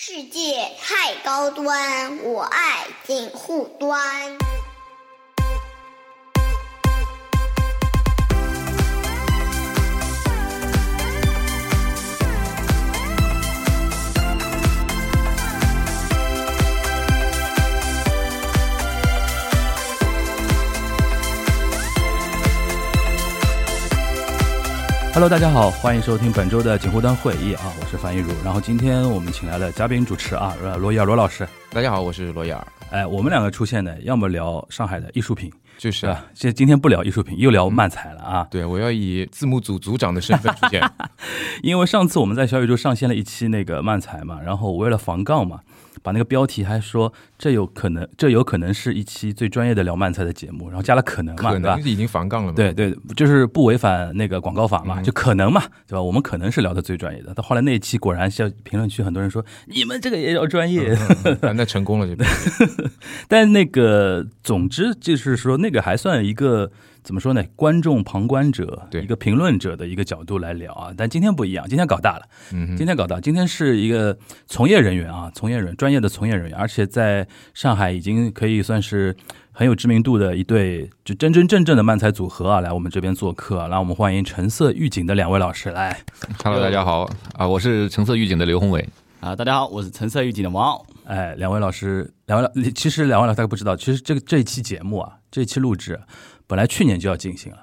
世界太高端，我爱锦户端。Hello，大家好，欢迎收听本周的锦湖端会议啊，我是樊一茹。然后今天我们请来了嘉宾主持啊，呃，罗伊尔罗老师。大家好，我是罗伊尔。哎，我们两个出现的，要么聊上海的艺术品，就是啊，是吧？现今天不聊艺术品，又聊漫才了啊。对我要以字幕组组长的身份出现。因为上次我们在小宇宙上线了一期那个漫才嘛，然后我为了防杠嘛，把那个标题还说这有可能，这有可能是一期最专业的聊漫才的节目，然后加了可能嘛，可对吧能？已经防杠了嘛？对对，就是不违反那个广告法嘛，嗯就可能嘛，对吧？我们可能是聊的最专业的，到后来那一期果然，像评论区很多人说你们这个也要专业，啊，那成功了就。但那个总之就是说那个还算一个怎么说呢？观众、旁观者、对一个评论者的一个角度来聊啊。但今天不一样，今天搞大了，嗯，今天搞大，今天是一个从业人员啊，从业人员专业的从业人员，而且在上海已经可以算是很有知名度的一对就真真正正的漫才组合啊，来我们这边做客、啊，让我们欢迎橙色预警的两位老师来。Hello，大家好啊，我是橙色预警的刘宏伟。啊，大家好，我是橙色预警的王傲。哎，两位老师，两位老，其实两位老师大家不知道，其实这个这一期节目啊，这一期录制本来去年就要进行了，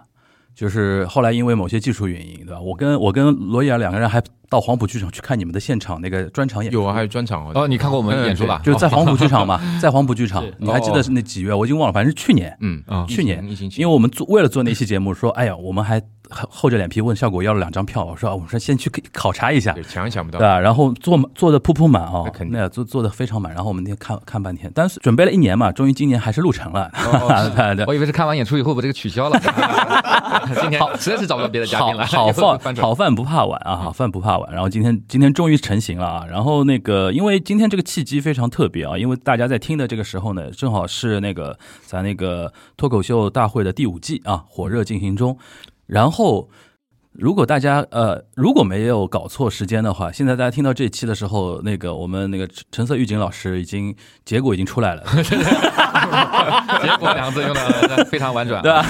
就是后来因为某些技术原因，对吧？我跟我跟罗伊尔两个人还到黄埔剧场去看你们的现场那个专场演出有啊，还有专场哦。哦，你看过我们演出吧？就是在黄埔剧场嘛，在黄埔剧场，你还记得是那几月？我已经忘了，反正是去年。嗯啊去年因为我们做为了做那期节目，说哎呀，我们还厚厚着脸皮问效果要了两张票，我说啊我说先去考察一下，对抢也抢不到对。吧？然后坐坐的铺铺满哦那肯，定坐坐的非常满。然后我们那天看看半天，但是准备了一年嘛，终于今年还是录成了。哦对对我以为是看完演出以后把这个取消了。今天实在是找不到别的嘉好宾了。好饭好饭不怕晚啊，好饭不怕晚。然后今天今天终于成型了啊。然后那个，因为今天这个契机非常特别啊，因为大家在听的这个时候呢，正好是那个咱那个脱口秀大会的第五季啊，火热进行中。然后。如果大家呃如果没有搞错时间的话，现在大家听到这一期的时候，那个我们那个陈陈色预警老师已经结果已经出来了，结果两个字用的非常婉转，对吧？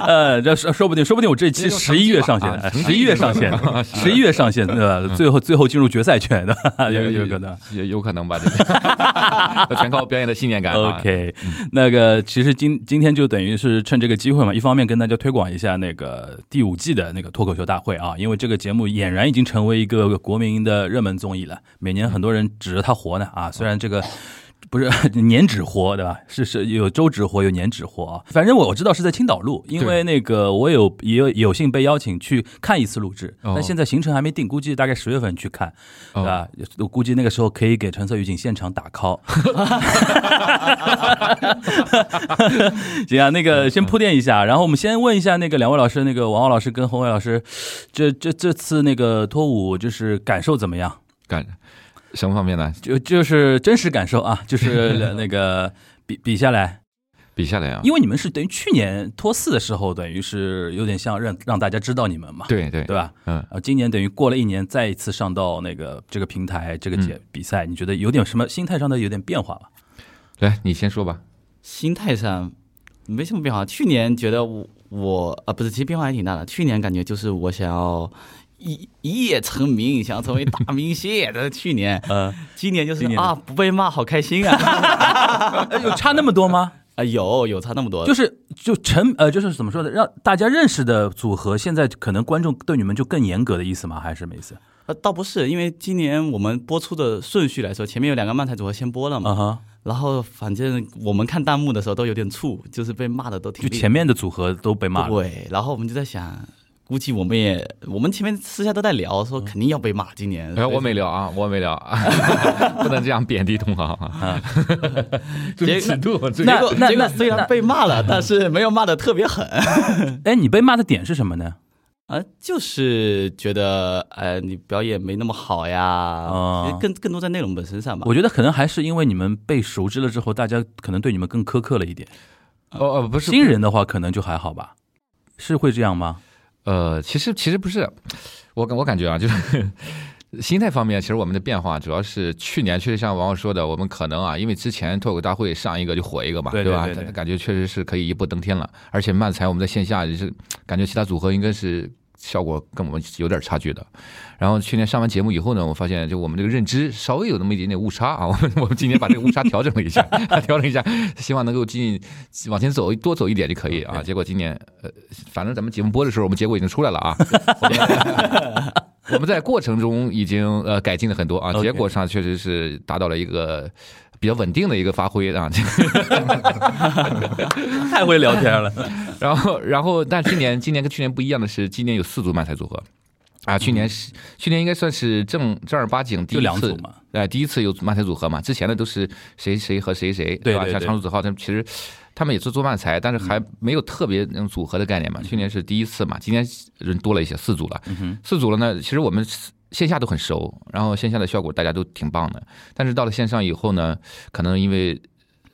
呃，这说说不定，说不定我这一期十一月上线，啊十一月上线，十一月上线，对吧？最后最后进入决赛圈的，有有可能。也有可能吧？这个全靠表演的信念感啊。OK，那个其实今今天就等于是趁这个机会嘛，一方面跟大家推广一下那个第五季的那个脱口秀大会啊，因为这个节目俨然已经成为一个国民的热门综艺了，每年很多人指着它活呢啊，虽然这个。不是 年纸活对吧？是是有周纸活有年纸活啊。反正我我知道是在青岛录，因为那个我有也有有幸被邀请去看一次录制，哦但现在行程还没定，估计大概十月份去看，对哦吧？我估计那个时候可以给橙色预警现场打 call。行啊，那个先铺垫一下，然后我们先问一下那个两位老师，那个王傲老师跟洪伟老师，这这这次那个脱舞就是感受怎么样？干什么方面呢？就就是真实感受啊，就是 那个比比下来，比下来啊。因为你们是等于去年脱四的时候，等于是有点像让让大家知道你们嘛，对对对吧？嗯，然后今年等于过了一年，再一次上到那个这个平台这个节嗯比赛，你觉得有点什么心态上的有点变化吗？来你先说吧。心态上没什么变化。去年觉得我我啊不是，其实变化还挺大的。去年感觉就是我想要一一夜成名，想要成为大明星这是。去年，嗯，今年就是啊不被骂好开心啊呃 有差那么多吗？啊有有差那么多，就是就成呃，就是怎么说呢？让大家认识的组合，现在可能观众对你们就更严格的意思吗？还是什么意思？呃倒不是，因为今年我们播出的顺序来说，前面有两个漫才组合先播了嘛，啊哈，然后反正我们看弹幕的时候都有点怵，就是被骂的都挺就前面的组合都被骂了。对，然后我们就在想，估计我们也，我们前面私下都在聊，说肯定要被骂，今年。哎，我没聊啊，我没聊，不能这样贬低同行啊。结尺度，这那那那虽然被骂了，但是没有骂的特别狠 哎，你被骂的点是什么呢？啊，就是觉得呃你表演没那么好呀，更更多在内容本身上吧。我觉得可能还是因为你们被熟知了之后，大家可能对你们更苛刻了一点。哦哦不是新人的话，可能就还好吧？是会这样吗？呃，其实其实不是，我感我感觉啊，就是 心态方面，其实我们的变化主要是去年确实像王老说的，我们可能啊，因为之前脱口大会上一个就火一个嘛，吧？对对对对感觉确实是可以一步登天了。而且漫才我们在线下也是感觉其他组合应该是效果跟我们有点差距的。然后去年上完节目以后呢，我发现就我们这个认知稍微有那么一点点误差啊，我们我们今年把这个误差调整了一下，调整一下，希望能够进往前走多走一点就可以啊。结果今年呃，反正咱们节目播的时候，我们结果已经出来了啊。我 们我们在过程中已经呃改进了很多啊，结果上确实是达到了一个比较稳定的一个发挥啊。太会聊天了。然后然后，但今年今年跟去年不一样的是，今年有四组漫才组合。啊，去年是去年应该算是正正儿八经第一次两组嘛，哎，第一次有漫才组合嘛，之前的都是谁谁和谁谁，吧？对对对像长楚子浩他们其实他们也是做漫才，但是还没有特别那种组合的概念嘛。去年是第一次嘛，今年人多了一些，四组了，四组了呢。其实我们线下都很熟，然后线下的效果大家都挺棒的，但是到了线上以后呢，可能因为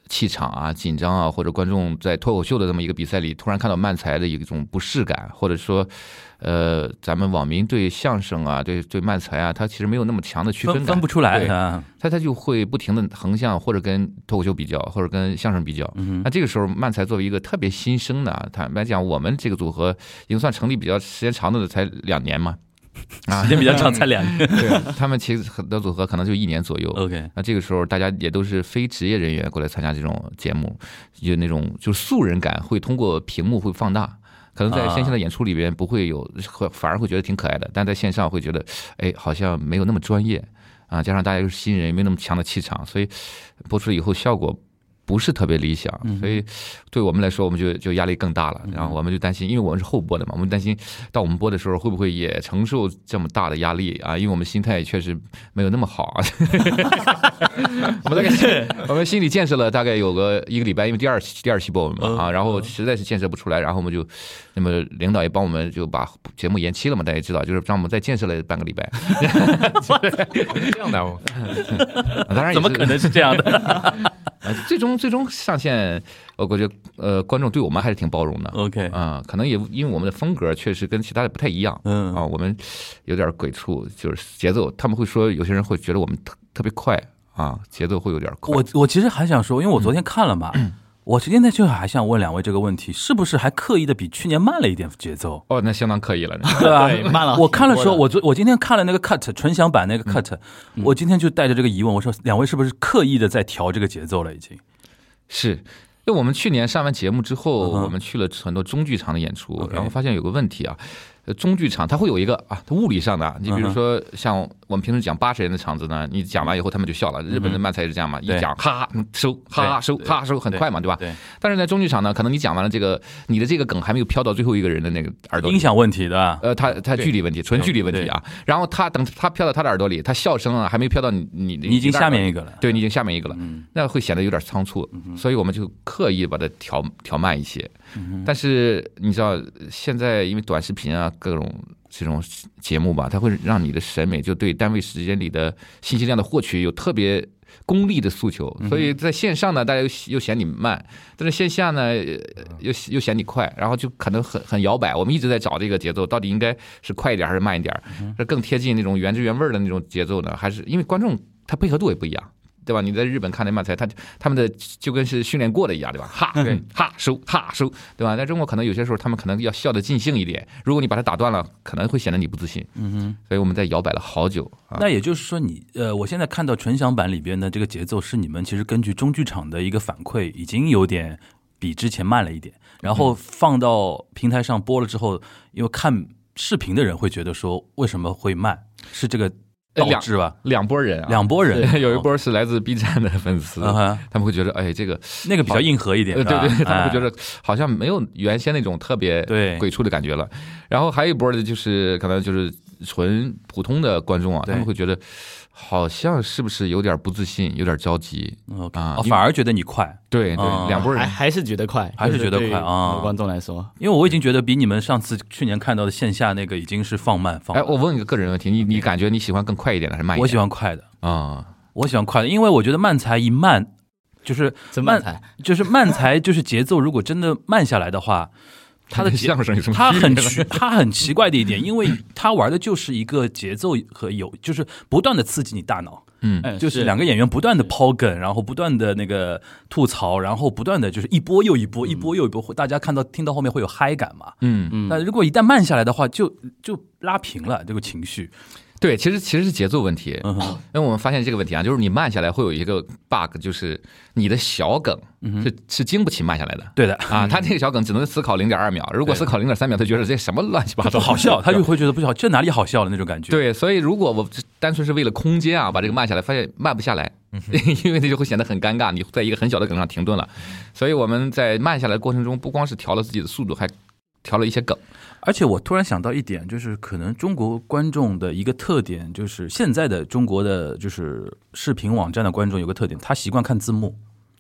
气场啊、紧张啊，或者观众在脱口秀的这么一个比赛里，突然看到漫才的一种不适感，或者说，呃，咱们网民对相声啊、对对漫才啊，他其实没有那么强的区分感，分分不出来啊。他他就会不停的横向或者跟脱口秀比较，或者跟相声比较。嗯那这个时候，漫才作为一个特别新生的啊，坦白讲，我们这个组合已经算成立比较时间长的，才两年嘛。啊时，间比较长，才两年。对，他们其实很多组合可能就一年左右。OK，那这个时候，大家也都是非职业人员过来参加这种节目，有那种就是素人感会通过屏幕会放大。可能在线下的演出里边不会有，会反而会觉得挺可爱的，但在线上会觉得，哎，好像没有那么专业啊。加上大家又是新人，没有那么强的气场，所以播出以后效果不是特别理想。所以对我们来说，我们就就压力更大了。然后我们就担心，因为我们是后播的嘛，我们担心到我们播的时候会不会也承受这么大的压力啊？因为我们心态确实没有那么好啊。我们大概我们心理建设了大概有个一个礼拜，因为第二期第二期播我们嘛啊，然后实在是建设不出来，然后我们就那么领导也帮我们就把节目延期了嘛，大家也知道，就是让我们再建设了半个礼拜。这样的当然怎么可能是这样的？呃最终最终上线，我觉得呃观众对我们还是挺包容的。OK，啊、可能也因为我们的风格确实跟其他的不太一样，嗯啊，我们有点鬼畜，就是节奏，他们会说有些人会觉得我们特特别快啊，节奏会有点快。我我其实还想说，因为我昨天看了嘛，我今天就还想问两位这个问题，是不是还刻意的比去年慢了一点节奏？哦，那相当刻意了。对吧？对慢了我看了时候我昨我今天看了那个 cut 纯享版那个 cut，、我今天就带着这个疑问，我说两位是不是刻意的在调这个节奏了？已经是，因为我们去年上完节目之后，我们去了很多中剧场的演出然后发现有个问题啊，呃，中剧场它会有一个啊，它物理上的啊，你比嗯如说像我们平时讲八十人的场子呢，你讲完以后他们就笑了，日本的漫才也是这样嘛，一讲哈收，哈哈收，对哈哈收，很快嘛，对吧？对，但是在中剧场呢，可能你讲完了这个，你的这个梗还没有飘到最后一个人的那个耳朵里音。响问题的，呃，他他距离问题，纯距离问题啊。然后他等他飘到他的耳朵里，他笑声啊还没飘到你你你已经下面一个，了。对你已经下面一个了，嗯那会显得有点仓促，所以我们就刻意把它调调慢一些。嗯但是你知道，现在因为短视频啊各种这种节目吧，它会让你的审美就对单位时间里的信息量的获取有特别。功利的诉求，嗯所以在线上呢，大家又又嫌你慢，但是线下呢，呃又又嫌你快，然后就可能很很摇摆。我们一直在找这个节奏，到底应该是快一点还是慢一点？嗯这更贴近那种原汁原味的那种节奏呢？还是因为观众他配合度也不一样？对吧？你在日本看那漫才，他他们的就跟是训练过的一样，对吧？哈，对，哈收，哈收，对吧？在中国可能有些时候他们可能要笑得尽兴一点，如果你把它打断了，可能会显得你不自信。嗯哼，所以我们在摇摆了好久啊。那也就是说你，呃，我现在看到纯享版里边的这个节奏是你们其实根据中剧场的一个反馈，已经有点比之前慢了一点，然后放到平台上播了之后，因为看视频的人会觉得说为什么会慢，是这个导致吧？两拨人啊，两拨人，有一波是来自 B 站的粉丝，他们会觉得，哎，这个那个比较硬核一点，对对，他们会觉哎得好像没有原先那种特别对。鬼畜的感觉了。然后还有一波的就是可能就是纯普通的观众啊，他们会觉得好像是不是有点不自信，有点着急。OK，啊哦反而觉得你快，对哦对，两拨人。还还是觉得快，还是觉得快啊。观众来说，因为我已经觉得比你们上次去年看到的线下那个已经是放慢放哎，我问你个个人问题，你你感觉你喜欢更快一点的还是慢一点？我喜欢快的，啊，我喜欢快的，因为我觉得慢才一慢，就是慢真慢才。就是慢才就是节奏，如果真的慢下来的话，他的相声有什么他很他很奇怪的一点，因为他玩的就是一个节奏和有，就是不断的刺激你大脑，嗯哎就是两个演员不断的抛梗，然后不断的那个吐槽，然后不断的就是一波又一波，一波又一波，大家看到听到后面会有嗨感嘛。嗯，嗯那如果一旦慢下来的话，就就拉平了这个情绪。对，其实其实是节奏问题。嗯，因为我们发现这个问题啊，就是你慢下来会有一个 bug，就是你的小梗是是经不起慢下来的。对的，啊，他这个小梗只能思考零点二秒，如果思考零点三秒，他觉得这什么乱七八糟不好笑，他就会觉得不好，这哪里好笑了那种感觉。，对，所以如果我单纯是为了空间啊，把这个慢下来，发现慢不下来，因为那就会显得很尴尬，你在一个很小的梗上停顿了。所以我们在慢下来的过程中，不光是调了自己的速度，还调了一些梗。而且我突然想到一点，就是可能中国观众的一个特点，就是现在的中国的就是视频网站的观众有个特点，他习惯看字幕。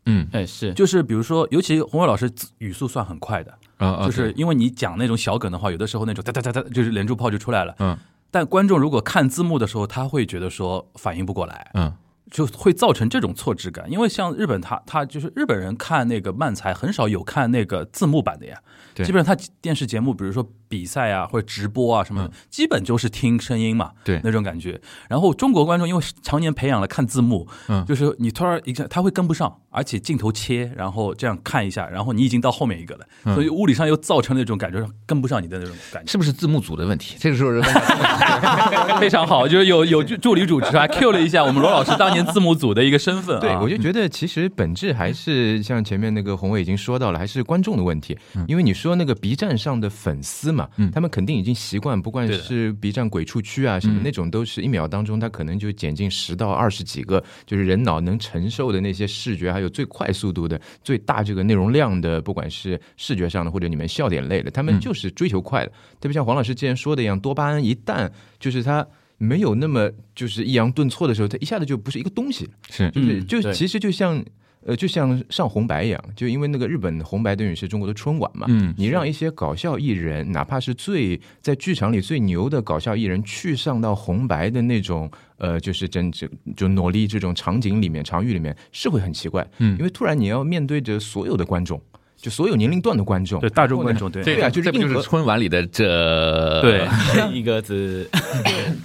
嗯哎是，就是比如说，尤其洪伟老师字语速算很快的，啊就是因为你讲那种小梗的话，有的时候那种哒哒哒哒，就是连珠炮就出来了。嗯但观众如果看字幕的时候，他会觉得说反应不过来，嗯就会造成这种错置感。因为像日本他，他就是日本人看那个漫才，很少有看那个字幕版的呀。对基本上他电视节目，比如说比赛啊或者直播啊什么的，基本就是听声音嘛，嗯对那种感觉。然后中国观众因为常年培养了看字幕，嗯就是你突然一下他会跟不上，而且镜头切，然后这样看一下，然后你已经到后面一个了，嗯所以物理上又造成那种感觉跟不上你的那种感觉。是不是字幕组的问题？这个时候人 非常好，就是有有助理主持还 Q 了一下我们罗老师当年字幕组的一个身份啊。对，我就觉得其实本质还是像前面那个宏伟已经说到了，还是观众的问题。嗯因为你说那个 B 站上的粉丝嘛，他们肯定已经习惯，不管是 B 站鬼畜区啊什么嗯那种，都是一秒当中他可能就剪进十到二十几个，就是人脑能承受的那些视觉，还有最快速度的、最大这个内容量的，不管是视觉上的或者你们笑点类的，他们嗯就是追求快的。特别像黄老师之前说的一样，多巴胺一旦就是它。没有那么就是抑扬顿挫的时候，它一下子就不是一个东西。是就是嗯就其实就像呃，就像上红白一样，就因为那个日本红白等于是中国的春晚嘛，嗯你让一些搞笑艺人，哪怕是最在剧场里最牛的搞笑艺人，去上到红白的那种呃，就是真正就努力这种场景里面、场域里面，是会很奇怪，嗯因为突然你要面对着所有的观众，就所有年龄段的观众，对大众观众对。对啊，就是这不就是春晚里的这对。一个字，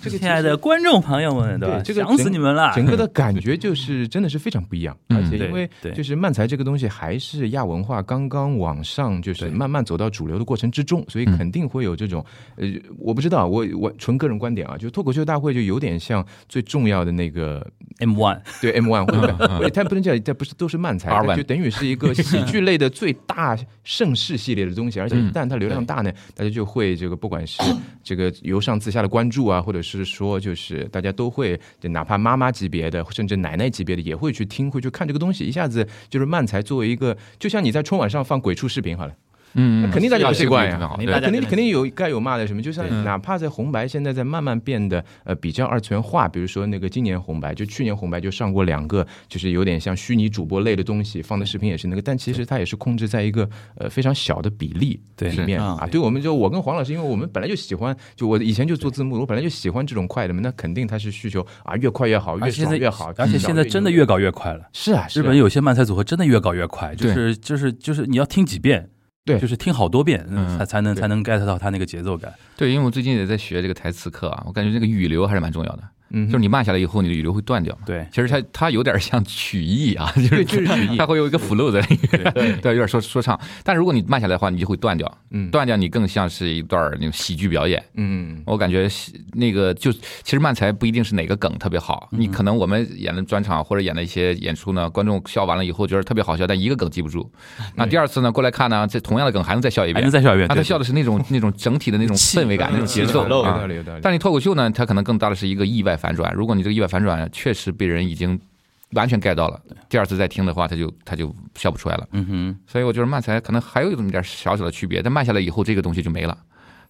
这个亲爱的观众朋友们，对吧？这个想死你们了。整个的感觉就是真的是非常不一样，嗯而且因为就是漫才这个东西还是亚文化刚刚往上，就是慢慢走到主流的过程之中，所以嗯。肯定会有这种呃，我不知道，我我纯个人观点啊，就脱口秀大会就有点像最重要的那个 M One，对 M one 它不能叫它不是都是漫才，R1 它就等于是一个喜剧类的最大盛世系列的东西，而且一旦它流量大呢，大家就会这个不管是这个由上自下的关注啊，或者是说就是大家都会，就哪怕妈妈级别的，甚至奶奶级别的也会去听，会去看这个东西，一下子就是漫才作为一个，就像你在春晚上放鬼畜视频好了。嗯，肯定大家不习惯呀。好，肯定肯定有该有骂的什么，就像哪怕在红白现在在慢慢变得呃比较二次元化，比如说那个今年红白，就去年红白就上过两个，就是有点像虚拟主播类的东西，放的视频也是那个，但其实它也是控制在一个呃非常小的比例里面。啊。对我们就我跟黄老师，因为我们本来就喜欢，就我以前就做字幕，我本来就喜欢这种快的嘛，那肯定它是需求啊越快越好，越爽越好，而且现在真的越搞越快了。是啊，是啊。日本有些漫才组合真的越搞越快，就是就是就是你要听几遍，对就是听好多遍，嗯才才能才能 get 到他那个节奏感。对，因为我最近也在学这个台词课啊，我感觉这个语流还是蛮重要的。嗯，就是你慢下来以后，你的语流会断掉。对，其实它它有点像曲艺啊，就是曲艺它会有一个 flow 在里面，对 对，有点说说唱。但如果你慢下来的话，你就会断掉，嗯断掉你更像是一段那种喜剧表演。嗯我感觉喜那个就其实慢才不一定是哪个梗特别好，你可能我们演的专场或者演的一些演出呢，观众笑完了以后觉得特别好笑，但一个梗记不住。那第二次呢过来看呢，这同样的梗还能再笑一遍还能，再笑一遍。他笑的是那种那种整体的那种氛围感、那种节奏啊。但你脱口秀呢，它可能更大的是一个意外反转。如果你这个意外反转确实被人已经完全 get 到了，第二次再听的话，他就他就笑不出来了。嗯哼，所以我觉得慢才可能还有这么点小小的区别，但慢下来以后，这个东西就没了。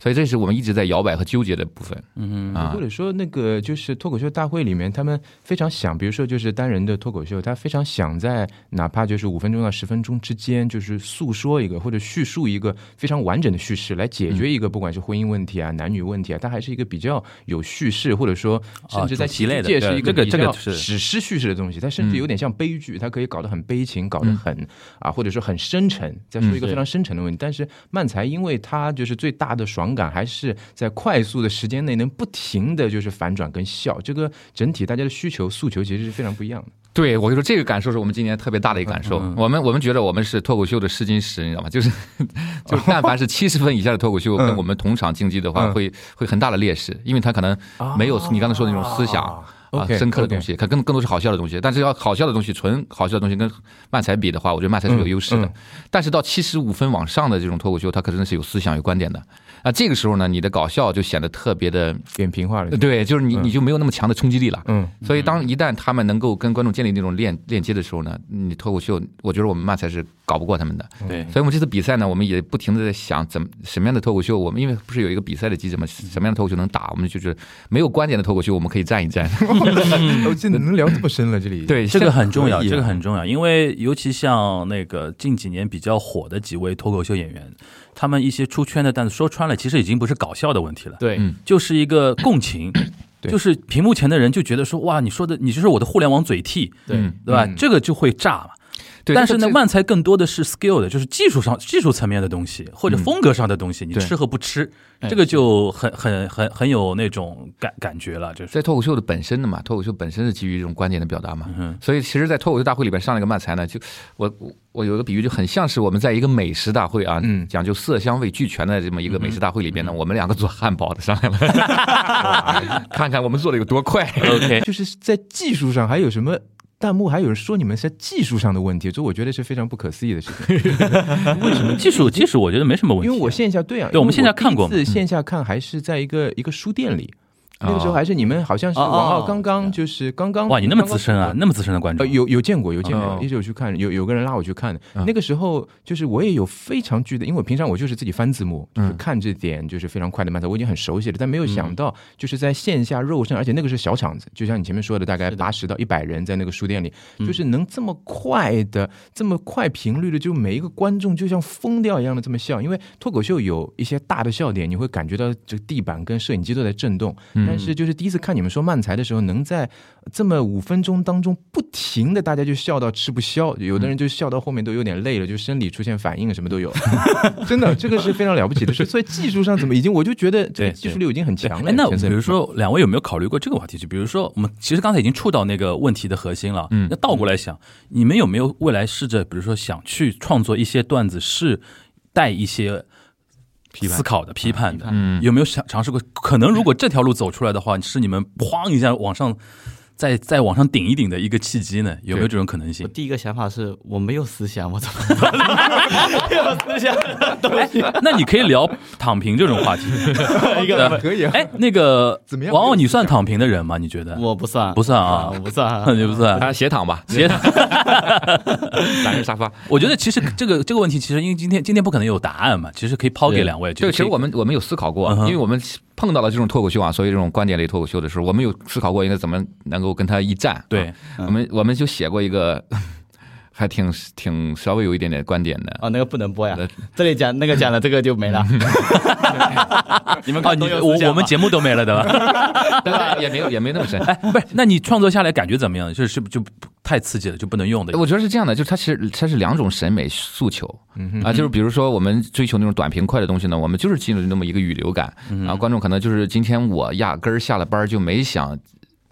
所以这是我们一直在摇摆和纠结的部分。嗯啊。或，者说那个就是脱口秀大会里面，他们非常想，比如说就是单人的脱口秀，他非常想在哪怕就是五分钟到十分钟之间，就是诉说一个或者叙述一个非常完整的叙事，来解决一个不管是婚姻问题啊、男女问题啊，它还是一一个比较有叙事，或者说甚至在主题类的界是一对这个这个史诗叙事的东西，它甚至有点像悲剧，它可以搞得很悲情，搞得很啊，或者说很深沉，再说一个非常深沉的问题。但是漫才，因为它就是最大的爽感，还是在快速的时间内能不停的就是反转跟笑，这个整体大家的需求诉求其实是非常不一样的。对，我就说这个感受是我们今年特别大的一个感受。我们我们觉得我们是脱口秀的试金石，你知道吗？就是 就是，但凡是七十分以下的脱口秀跟我们同场竞技的话，嗯会会很大的劣势，因为他可能没有你刚才说的那种思想。啊深刻的东西，它更更多是好笑的东西。但是要好笑的东西，纯好笑的东西跟漫才比的话，我觉得漫才是有优势的。但是到七十五分往上的这种脱口秀，它可真的是有思想、有观点的。啊，这个时候呢，你的搞笑就显得特别的，扁平化了，对，就是你你就没有那么强的冲击力了。嗯，所以，当一旦他们能够跟观众建立那种链链接的时候呢，你脱口秀，我觉得我们嘛才是搞不过他们的。对，所以，我们这次比赛呢，我们也不停的在想，怎么什么样的脱口秀，我们因为不是有一个比赛的机制嘛，什么样的脱口秀能打，我们就是没有观点的脱口秀，我们可以站一站。哦，真的能聊这么深了，这里对，这个很重要，这个很重要，因为尤其像那个近几年比较火的几位脱口秀演员，他们一些出圈的段子，说穿了，其实已经不是搞笑的问题了，对，嗯。就是一个共情，对。就是屏幕前的人就觉得说，哇，你说的你就是我的互联网嘴替，对。嗯对吧？嗯。这个就会炸嘛。对，但是呢，这个漫才更多的是 skill 的，就是技术上、技术层面的东西，或者风格上的东西，你吃和不吃，哎这个就很很很很有那种感感觉了，就是在脱口秀的本身的嘛，脱口秀本身是基于这种观点的表达嘛，嗯所以其实，在脱口秀大会里边上了一个漫才呢，就我我我有一个比喻，就很像是我们在一个美食大会啊，嗯讲究色香味俱全的这么一个美食大会里边呢，我们两个做汉堡的上来了，看看我们做的有多快。OK。就是在技术上还有什么？弹幕还有人说你们是技术上的问题，这我觉得是非常不可思议的事情。为什么？技术技术我觉得没什么问题，因为我线下对啊，对我们线下看过一次线下看还是在一个一个书店里，哦那个时候还是你们好像是王浩刚刚就是刚刚哇，你那么资深啊，那么资深的观众。呃，，有有见过，有见哦。过，一直有去看，有有个人拉我去看的。嗯。那个时候就是我也有非常剧的，因为我平常我就是自己翻字幕，就是嗯。看这点就是非常快的漫才，我已经很熟悉了，但没有想到就是在线下肉身，而且那个是小场子，就像你前面说的，大概八十到一百人在那个书店里，嗯。就是能这么快的、这么快频率的，就每一个观众就像疯掉一样的这么笑。因为脱口秀有一些大的笑点，你会感觉到这个地板跟摄影机都在震动，嗯但是就是第一次看你们说漫才的时候，能在这么五分钟当中不停的大家就笑到吃不消，有的人就笑到后面都有点累了，就生理出现反应什么都有，真的这个是非常了不起的事。所以技术上怎么已经，我就觉得这个技术力已经很强了。哎，那比如说两位有没有考虑过这个话题？就比如说我们其实刚才已经触到那个问题的核心了，嗯那倒过来想，你们有没有未来试着，比如说想去创作一些段子，是带一些批判思考的、批判的？嗯有没有想尝试过？可能如果这条路走出来的话，是你们哐一下往上，再再往上顶一顶的一个契机呢？有没有这种可能性我？第一个想法是我没有思想，我怎么办？没有思想的东西。那你可以聊躺平这种话题。一个可以啊，哎，那个怎么样王傲，你算躺平的人吗？你觉得？我不算，不算啊我不算啊。你不算。啊，斜躺吧，斜躺懒人沙发。我觉得其实这个这个问题，其实因为今天今天不可能有答案嘛，其实可以抛给对两位。这个其实我们们我们有思考过因为我们碰到了这种脱口秀啊，所以这种观点类脱口秀的时候，我们有思考过应该怎么能够跟他一战。对啊我们我们就写过一个，还挺挺稍微有一点点观点的。哦，那个不能播呀呃，这里讲 那个讲了，这个就没了。你们啊，你看都有我我们节目都没了对吧？对吧也没有也没那么深。哎，不是，那你创作下来感觉怎么样？就是是不是就不太刺激了，就不能用的？我觉得是这样的，就是它其实它是两种审美诉求嗯啊，就是比如说我们追求那种短平快的东西呢，我们就是进入那么一个语流感，然后观众可能就是今天我压根儿下了班儿就没想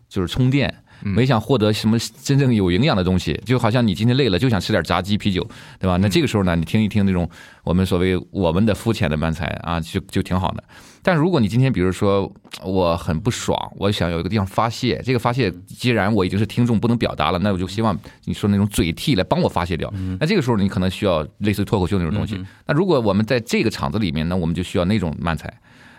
就是充电。没想获得什么真正有营养的东西，就好像你今天累了就想吃点炸鸡啤酒，对吧？那这个时候呢，你听一听那种我们所谓我们的肤浅的漫才啊，就就挺好的。但如果你今天比如说我很不爽，我想有一个地方发泄，这个发泄既然我已经是听众不能表达了，那我就希望你说那种嘴替来帮我发泄掉。那这个时候你可能需要类似于脱口秀那种东西。那如果我们在这个场子里面，那我们就需要那种漫才。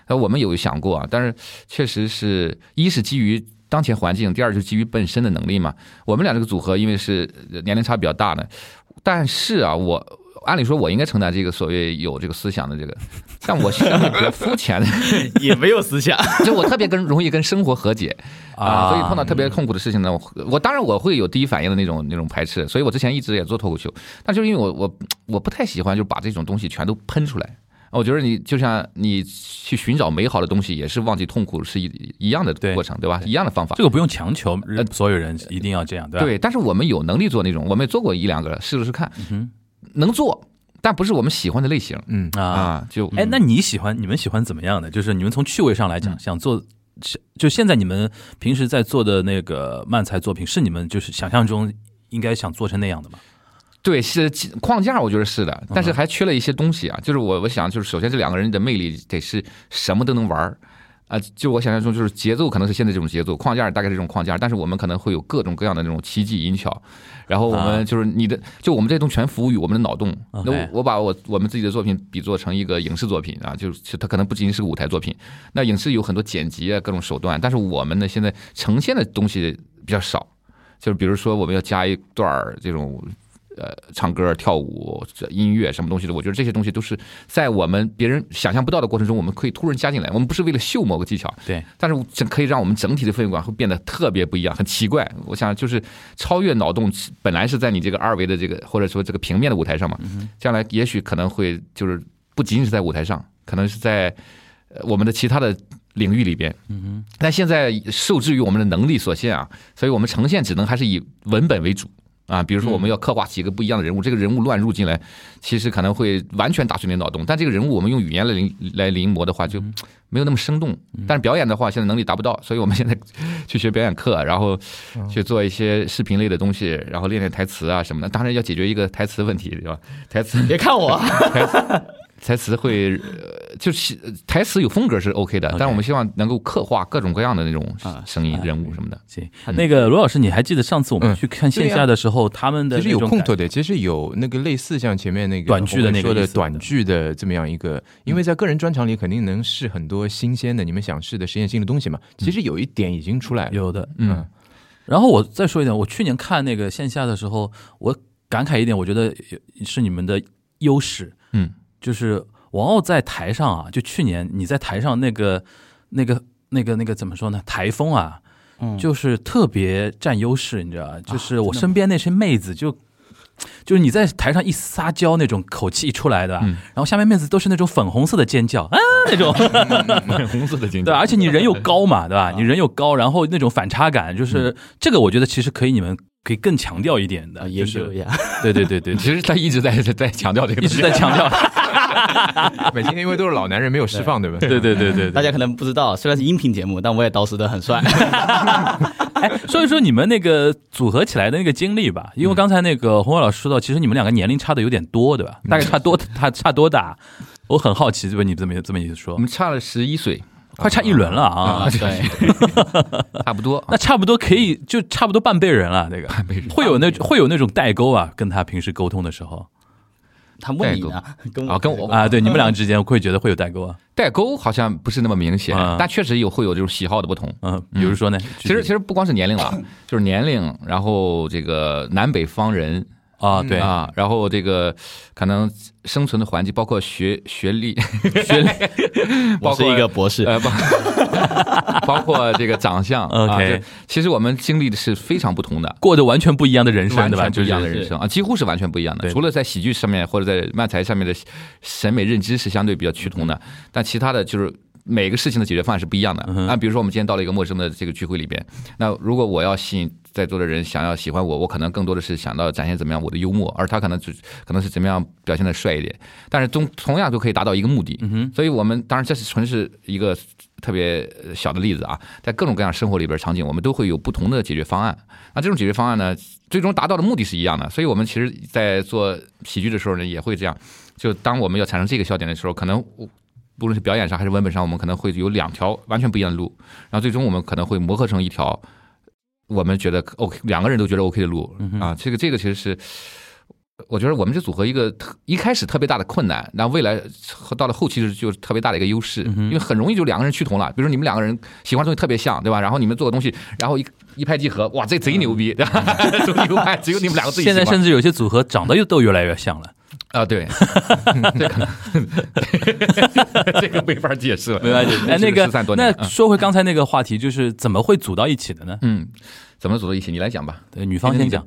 那我们有想过啊，但是确实是一是基于。当前环境，第二就是基于本身的能力嘛。我们俩这个组合，因为是年龄差比较大的，但是啊，我按理说我应该承担这个所谓有这个思想的这个，但我相对比较肤浅的，也没有思想。就我特别跟容易跟生活和解啊，啊所以碰到特别痛苦的事情呢，我我当然我会有第一反应的那种那种排斥，所以我之前一直也做脱口秀，但就是因为我我我不太喜欢就把这种东西全都喷出来。我觉得你就像你去寻找美好的东西，也是忘记痛苦是一一样的过程，对吧？一样的方法这。个不用强求，所有人一定要这样，对吧？对，但是我们有能力做那种，我们也做过一两个，试了试看，能做，但不是我们喜欢的类型嗯，啊。啊。就哎，那你喜欢你们喜欢怎么样的？就是你们从趣味上来讲，想做，就现在你们平时在做的那个漫才作品，是你们就是想象中应该想做成那样的吗？对，是框架，我觉得是的，但是还缺了一些东西啊。就是我我想，就是首先这两个人的魅力得是什么都能玩儿啊。就我想象中，就是节奏可能是现在这种节奏，框架大概是这种框架，但是我们可能会有各种各样的那种奇技淫巧。然后我啊们就是你的，就我们这东西全服务于我们的脑洞。那我我把我我们自己的作品比作成一个影视作品啊，就是它可能不仅仅是个舞台作品。那影视有很多剪辑啊，各种手段，但是我们呢现在呈现的东西比较少。就是比如说，我们要加一段儿这种呃唱歌、跳舞、音乐什么东西的，我觉得这些东西都是在我们别人想象不到的过程中，我们可以突然加进来。我们不是为了秀某个技巧，对，但是这可以让我们整体的氛围感会变得特别不一样，很奇怪。我想就是超越脑洞，本来是在你这个二维的这个或者说这个平面的舞台上嘛，将来也许可能会就是不仅仅是在舞台上，可能是在呃我们的其他的领域里边。嗯但现在受制于我们的能力所限啊，所以我们呈现只能还是以文本为主。啊，比如说我们要刻画几个不一样的人物，这个人物乱入进来，其实可能会完全打碎你的脑洞。但这个人物我们用语言来临来临摹的话，就没有那么生动。但是表演的话，现在能力达不到，所以我们现在 去学表演课，然后去做一些视频类的东西，然后练练台词啊什么的。当然要解决一个台词问题，对吧？台词别看我，台词台词会，呃，就是呃台词有风格是 OK 的但我们希望能够刻画各种各样的那种啊声音、人物什么的。行，那个罗老师，你还记得上次我们嗯。去看线下的时候，他们的其实有空头的，其实有那个类似像前面那个短剧的那个说的短剧的这么样一个，因为在个人专场里肯定能试很多新鲜的你们想试的实验性的东西嘛。其实有一点已经出来了，有的，嗯，然后我再说一点，我去年看那个线下的时候，我感慨一点，我觉得是你们的优势，嗯，就是王傲在台上啊，就去年你在台上那个那个那个那个怎么说呢？台风啊，嗯就是特别占优势，你知道吧？就是我身边那些妹子就。就是你在台上一撒娇那种口气一出来的，嗯然后下面妹子都是那种粉红色的尖叫啊那种 粉红色的尖叫对，而且你人又高嘛，对吧？你人又高，然后那种反差感，就是这个，我觉得其实可以，你们可以更强调一点的，也，就是。对对对对，其实他一直在在在强调这个，一直在强调，每天因为都是老男人没有释放，对吧？对对对对对。大家可能不知道，虽然是音频节目，但我也捯饬的很帅。哎，说一说你们那个组合起来的那个经历吧，因为刚才那个洪伟老师说到，其实你们两个年龄差的有点多，对吧？大概差多，他 差多大？我很好奇，对吧？你这么这么一说我，们差了十一岁，快差一轮了啊！对，差不多。那差不多可以，就差不多半辈人了。那个会有那会有那种代沟啊，跟他平时沟通的时候他问你呢，跟我啊，跟我啊，对，你们两个之间会觉得会有代沟啊。代沟好像不是那么明显啊，但确实有会有这种喜好的不同。嗯，比如说呢？其实其实不光是年龄了，就是年龄，然后这个南北方人啊，对，啊，然后这个可能生存的环境，包括学学历，学历 我是一个博士，呃，包 包括这个长相 OK 其实我们经历的是非常不同的。过着完全不一样的人生，完对吧？全不一样的人生啊，几乎是完全不一样的。除了在喜剧上面或者在漫才上面的审美认知是相对比较趋同的，但其他的就是每个事情的解决方案是不一样的嗯哼啊。比如说我们今天到了一个陌生的这个聚会里边，那如果我要吸引在座的人想要喜欢我，我可能更多的是想到展现怎么样我的幽默，而他可能只可能是怎么样表现的帅一点，但是同同样都可以达到一个目的。所以我们当然这是纯是一个特别呃小的例子啊，在各种各样生活里边场景，我们都会有不同的解决方案。那这种解决方案呢，最终达到的目的是一样的。所以我们其实，在做喜剧的时候呢，也会这样。就当我们要产生这个笑点的时候，可能不论是表演上还是文本上，我们可能会有两条完全不一样的路，然后最终我们可能会磨合成一条我们觉得 OK，两个人都觉得 OK 的路啊。这个这个其实是。我觉得我们这组合一个特一开始特别大的困难，然后未来到了后期是就是特别大的一个优势，因为很容易就两个人趋同了。比如说你们两个人喜欢的东西特别像，对吧？然后你们做个东西，然后一一拍即合，哇，这贼牛逼，对吧？中牛拍只有你们两个自己。现在甚至有些组合长得又都越来越像了。啊，对，这可能这个没法解释了，没法解释。哎，那个那说回刚才那个话题，就是怎么会组到一起的呢？嗯，怎么组到一起？你来讲吧。对，女方先讲。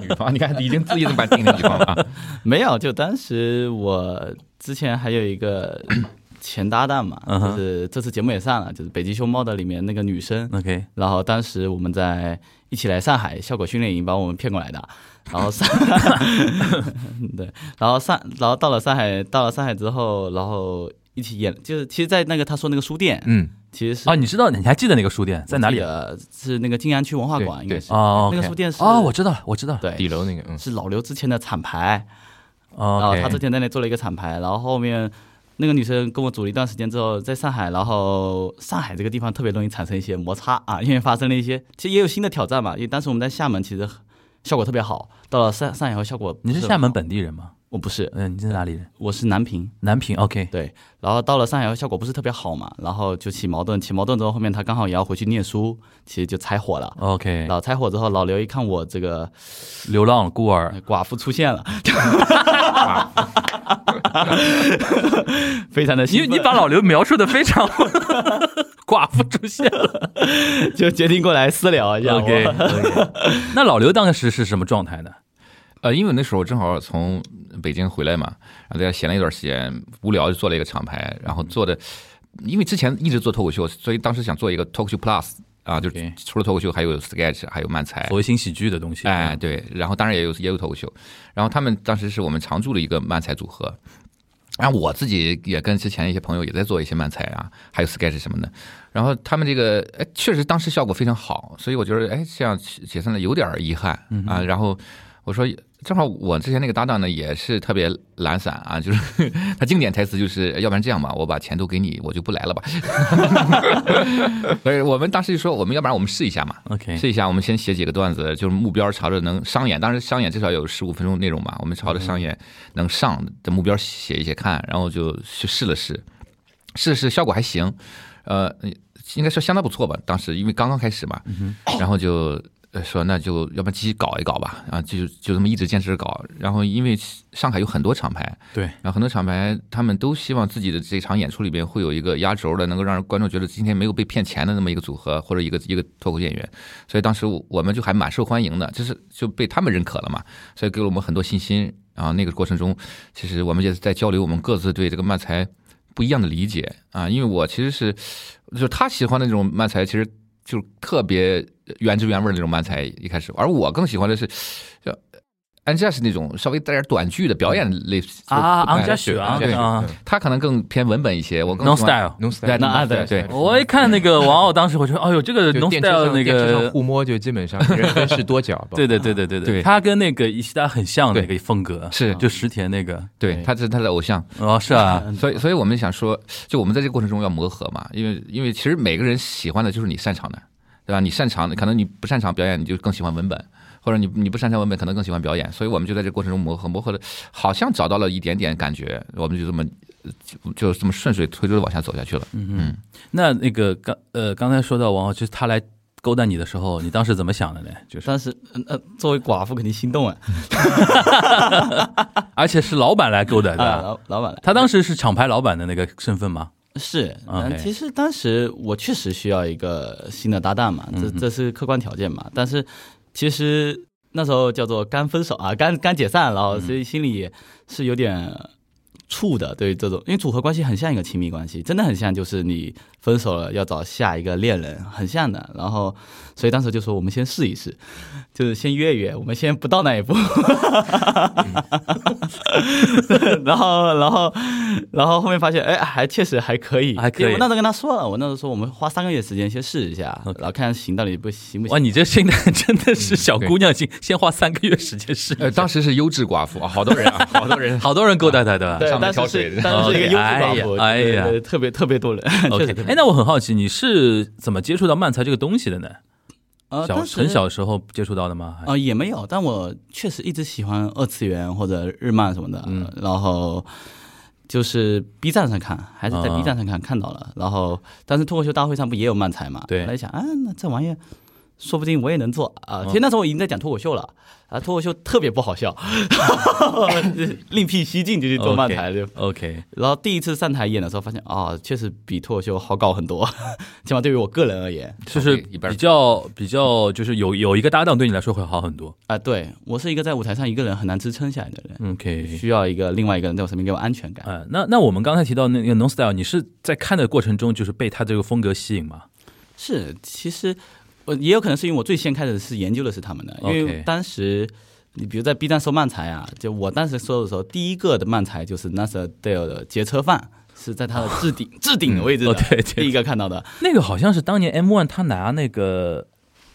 女方，你看已经自己怎么办？定的女方了啊？没有，就当时我之前还有一个 前搭档嘛，就是这次节目也上了，就是《北极熊猫》的里面那个女生。OK，然后当时我们在一起来上海效果训练营，把我们骗过来的。然后上，对，然后上，然后到了上海，到了上海之后，然后一起演，就是其实，在那个他说那个书店，嗯，其实是啊，你知道，你还记得那个书店在哪里？呃，是那个静安区文化馆，应该是哦，那个书店是哦，我知道了，我知道了，对，底楼那个，嗯，是老刘之前的厂牌，哦，然后他之前在那做了一个厂牌，然后后面。那个女生跟我组了一段时间之后，在上海，然后上海这个地方特别容易产生一些摩擦啊，因为发生了一些，其实也有新的挑战嘛。因为当时我们在厦门，其实效果特别好，到了上上海后效果。你是厦门本地人吗？我不是，嗯，你是哪里人？我是南平，南平，OK。对，然后到了上海后效果不是特别好嘛，然后就起矛盾，起矛盾之后，后面他刚好也要回去念书，其实就拆伙了。OK，然后拆伙之后，老刘一看我这个流浪孤儿寡妇出现了。非常的，你你把老刘描述的非常，寡妇出现了，就决定过来私聊一下。OK，那老刘当时是什么状态呢？呃，因为那时候正好从北京回来嘛，然后在家闲了一段时间，无聊就做了一个厂牌，然后做的，因为之前一直做脱口秀，所以当时想做一个脱口秀 Plus 啊，就是除了脱口秀还有 sketch，还有漫才，所谓新喜剧的东西。哎，对，然后当然也有也有脱口秀，然后他们当时是我们常驻的一个漫才组合。然后我自己也跟之前一些朋友也在做一些漫才啊，还有 sketch 什么的。然后他们这个哎，确实当时效果非常好，所以我觉得哎，这样解散了有点遗憾啊。然后我说，正好我之前那个搭档呢也是特别懒散啊，就是 他经典台词就是要不然这样吧，我把钱都给你，我就不来了吧。所以我们当时就说，我们要不然我们试一下嘛，OK，试一下，我们先写几个段子，就是目标朝着能商演，当时商演至少有十五分钟内容吧，我们朝着商演能上的目标写一写看，然后就去试了试，试试效果还行，呃，应该说相当不错吧，当时因为刚刚开始嘛，然后就。说那就要不然继续搞一搞吧，啊就就这么一直坚持搞。然后因为上海有很多厂牌，对，然后很多厂牌他们都希望自己的这场演出里边会有一个压轴的，能够让观众觉得今天没有被骗钱的那么一个组合或者一个一个脱口演员。所以当时我们就还蛮受欢迎的，就是就被他们认可了嘛，所以给了我们很多信心。然后那个过程中，其实我们也是在交流我们各自对这个漫才不一样的理解啊，因为我其实是就是他喜欢的那种漫才，其实。就特别原汁原味那种漫才一开始，而我更喜欢的是叫 Angela 是那种稍微带点短剧的表演类啊，Angela 许啊，对，他可能更偏文本一些，我更 No Style No Style，那对。对，我一看那个王傲，当时我觉得，哎呦，这个 No Style 那个互摸就基本上 人分饰多角，对对对对对对，他跟那个伊西达很像的一个风格，是。就石田那个，对，他是他的偶像。哦，是啊，所以所以我们想说，就我们在这个过程中要磨合嘛，因为因为其实每个人喜欢的就是你擅长的。对吧？你擅长的，可能你不擅长表演，你就更喜欢文本；或者你你不擅长文本，可能更喜欢表演。所以我们就在这过程中磨合，磨合的，好像找到了一点点感觉，我们就这么就这么顺水推舟的往下走下去了。嗯嗯。那那个刚呃刚才说到王浩，就是他来勾搭你的时候，你当时怎么想的呢？就是当时呃作为寡妇肯定心动啊 而且是老板来勾搭的，老老板来。他当时是厂牌老板的那个身份吗？是，嗯，其实当时我确实需要一个新的搭档嘛，这这是客观条件嘛。但是其实那时候叫做刚分手啊，刚刚解散，然后所以心里也是有点怵的。对于这种，因为组合关系很像一个亲密关系，真的很像，就是你分手了要找下一个恋人，很像的。然后所以当时就说我们先试一试，就是先约约，我们先不到那一步。然后，然后，然后后面发现，哎，还确实还可以，还可以。我那时候跟他说了，我那时候说我们花三个月时间先试一下，然后看行到底不行不行。哇，你这现在真的是小姑娘心，先花三个月时间试。呃，当时是优质寡妇啊，好多人啊，好多人，好多人勾搭他的，对，上面挑水的，当时是一个优质寡妇，哎呀，特别特别多人。OK，哎，那我很好奇，你是怎么接触到漫才这个东西的呢？呃，小很小时候接触到的吗？啊，也没有，但我确实一直喜欢二次元或者日漫什么的，嗯，然后就是 B 站上看，还是在 B 站上看看到了，然后但是脱口秀大会上不也有漫才嘛？对，来想啊，那这玩意儿说不定我也能做啊。其实那时候我已经在讲脱口秀了啊，脱口秀特别不好笑，另辟蹊径就去做漫才就。OK，然后第一次上台演的时候，发现啊，确实比脱口秀好搞很多，起码对于我个人而言就是比较比较，就是有有一个搭档对你来说会好很多。啊，对我是一个在舞台上一个人很难支撑下来的人，OK，需要一个另外一个人在我身边给我安全感。呃，那那我们刚才提到那个 Non Style，你是在看的过程中就是被他这个风格吸引吗？是，其实呃也有可能是因为我最先开始是研究的是他们的，因为当时你比如在 B 站搜漫才啊，就我当时搜的时候，第一个的漫才就是 Nasser Dale 的劫车犯，是在他的置顶、置顶的位置对第一个看到的。那个好像是当年 M One 他拿那个，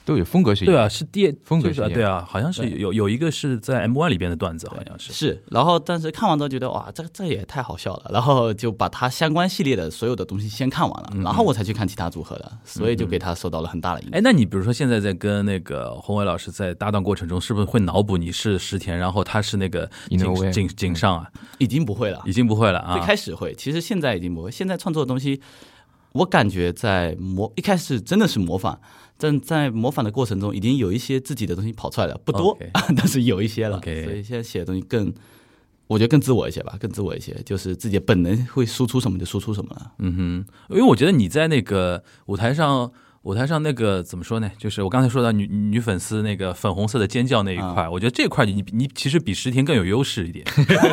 都有风格是一样对啊，是第风格就是啊一样对啊，好像是有有一个是在 M One 里边的段子，好像是。是，然后但是看完之后觉得哇，这这也太好笑了，然后就把他相关系列的所有的东西先看完了，然后我才去看其他组合的，所以就给他受到了很大的影响。哎，那你比如说现在在跟那个宏伟老师在搭档过程中，是不是会脑补你是石田，然后他是那个井井井上啊？已经不会了，已经不会了最啊。开始会，其实现在已经不会。现在创作的东西，我感觉在模一开始真的是模仿，但在模仿的过程中，已经有一些自己的东西跑出来了，不多 但是有一些了。所以现在写的东西更，我觉得更自我一些吧，更自我一些，就是自己的本能会输出什么就输出什么了。嗯哼，因为我觉得你在那个舞台上。舞台上那个怎么说呢？就是我刚才说到女女粉丝那个粉红色的尖叫那一块，我觉得这块你你其实比石田更有优势一点，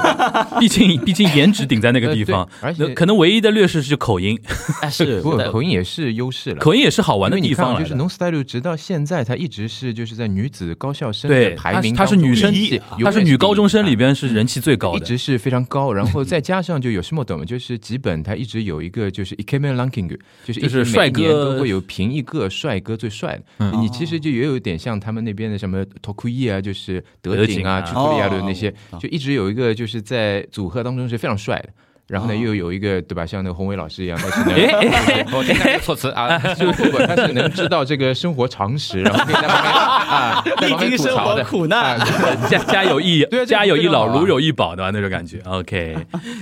毕竟毕竟颜值顶在那个地方而且可能唯一的劣势是口音，哎，是口音也是优势了。口音也是好玩的地方了就是 Non Style 直到现在，它一直是就是在女子高校生对，的排名她是女生第一，她是女高中生里边是人气最高的，一直是非常高。然后再加上就有什么懂，就是几本它一直有一个就是 Ikemen Ranking，就是就是帅哥都会有评一个帅哥最帅的。你其实就也有点像他们那边的什么 Tokuyi 啊，就是德景啊、德景啊曲库里亚的那些哦，就一直有一个就是在组合当中是非常帅的。然后呢，又有一个对吧，像那个宏伟老师一样，他是能我听到措辞啊，就不管他是能知道这个生活常识，然后 可以在旁边啊，在旁边吐槽的。苦难，家家有一家有一老，如有一宝，对吧？那种感觉。OK，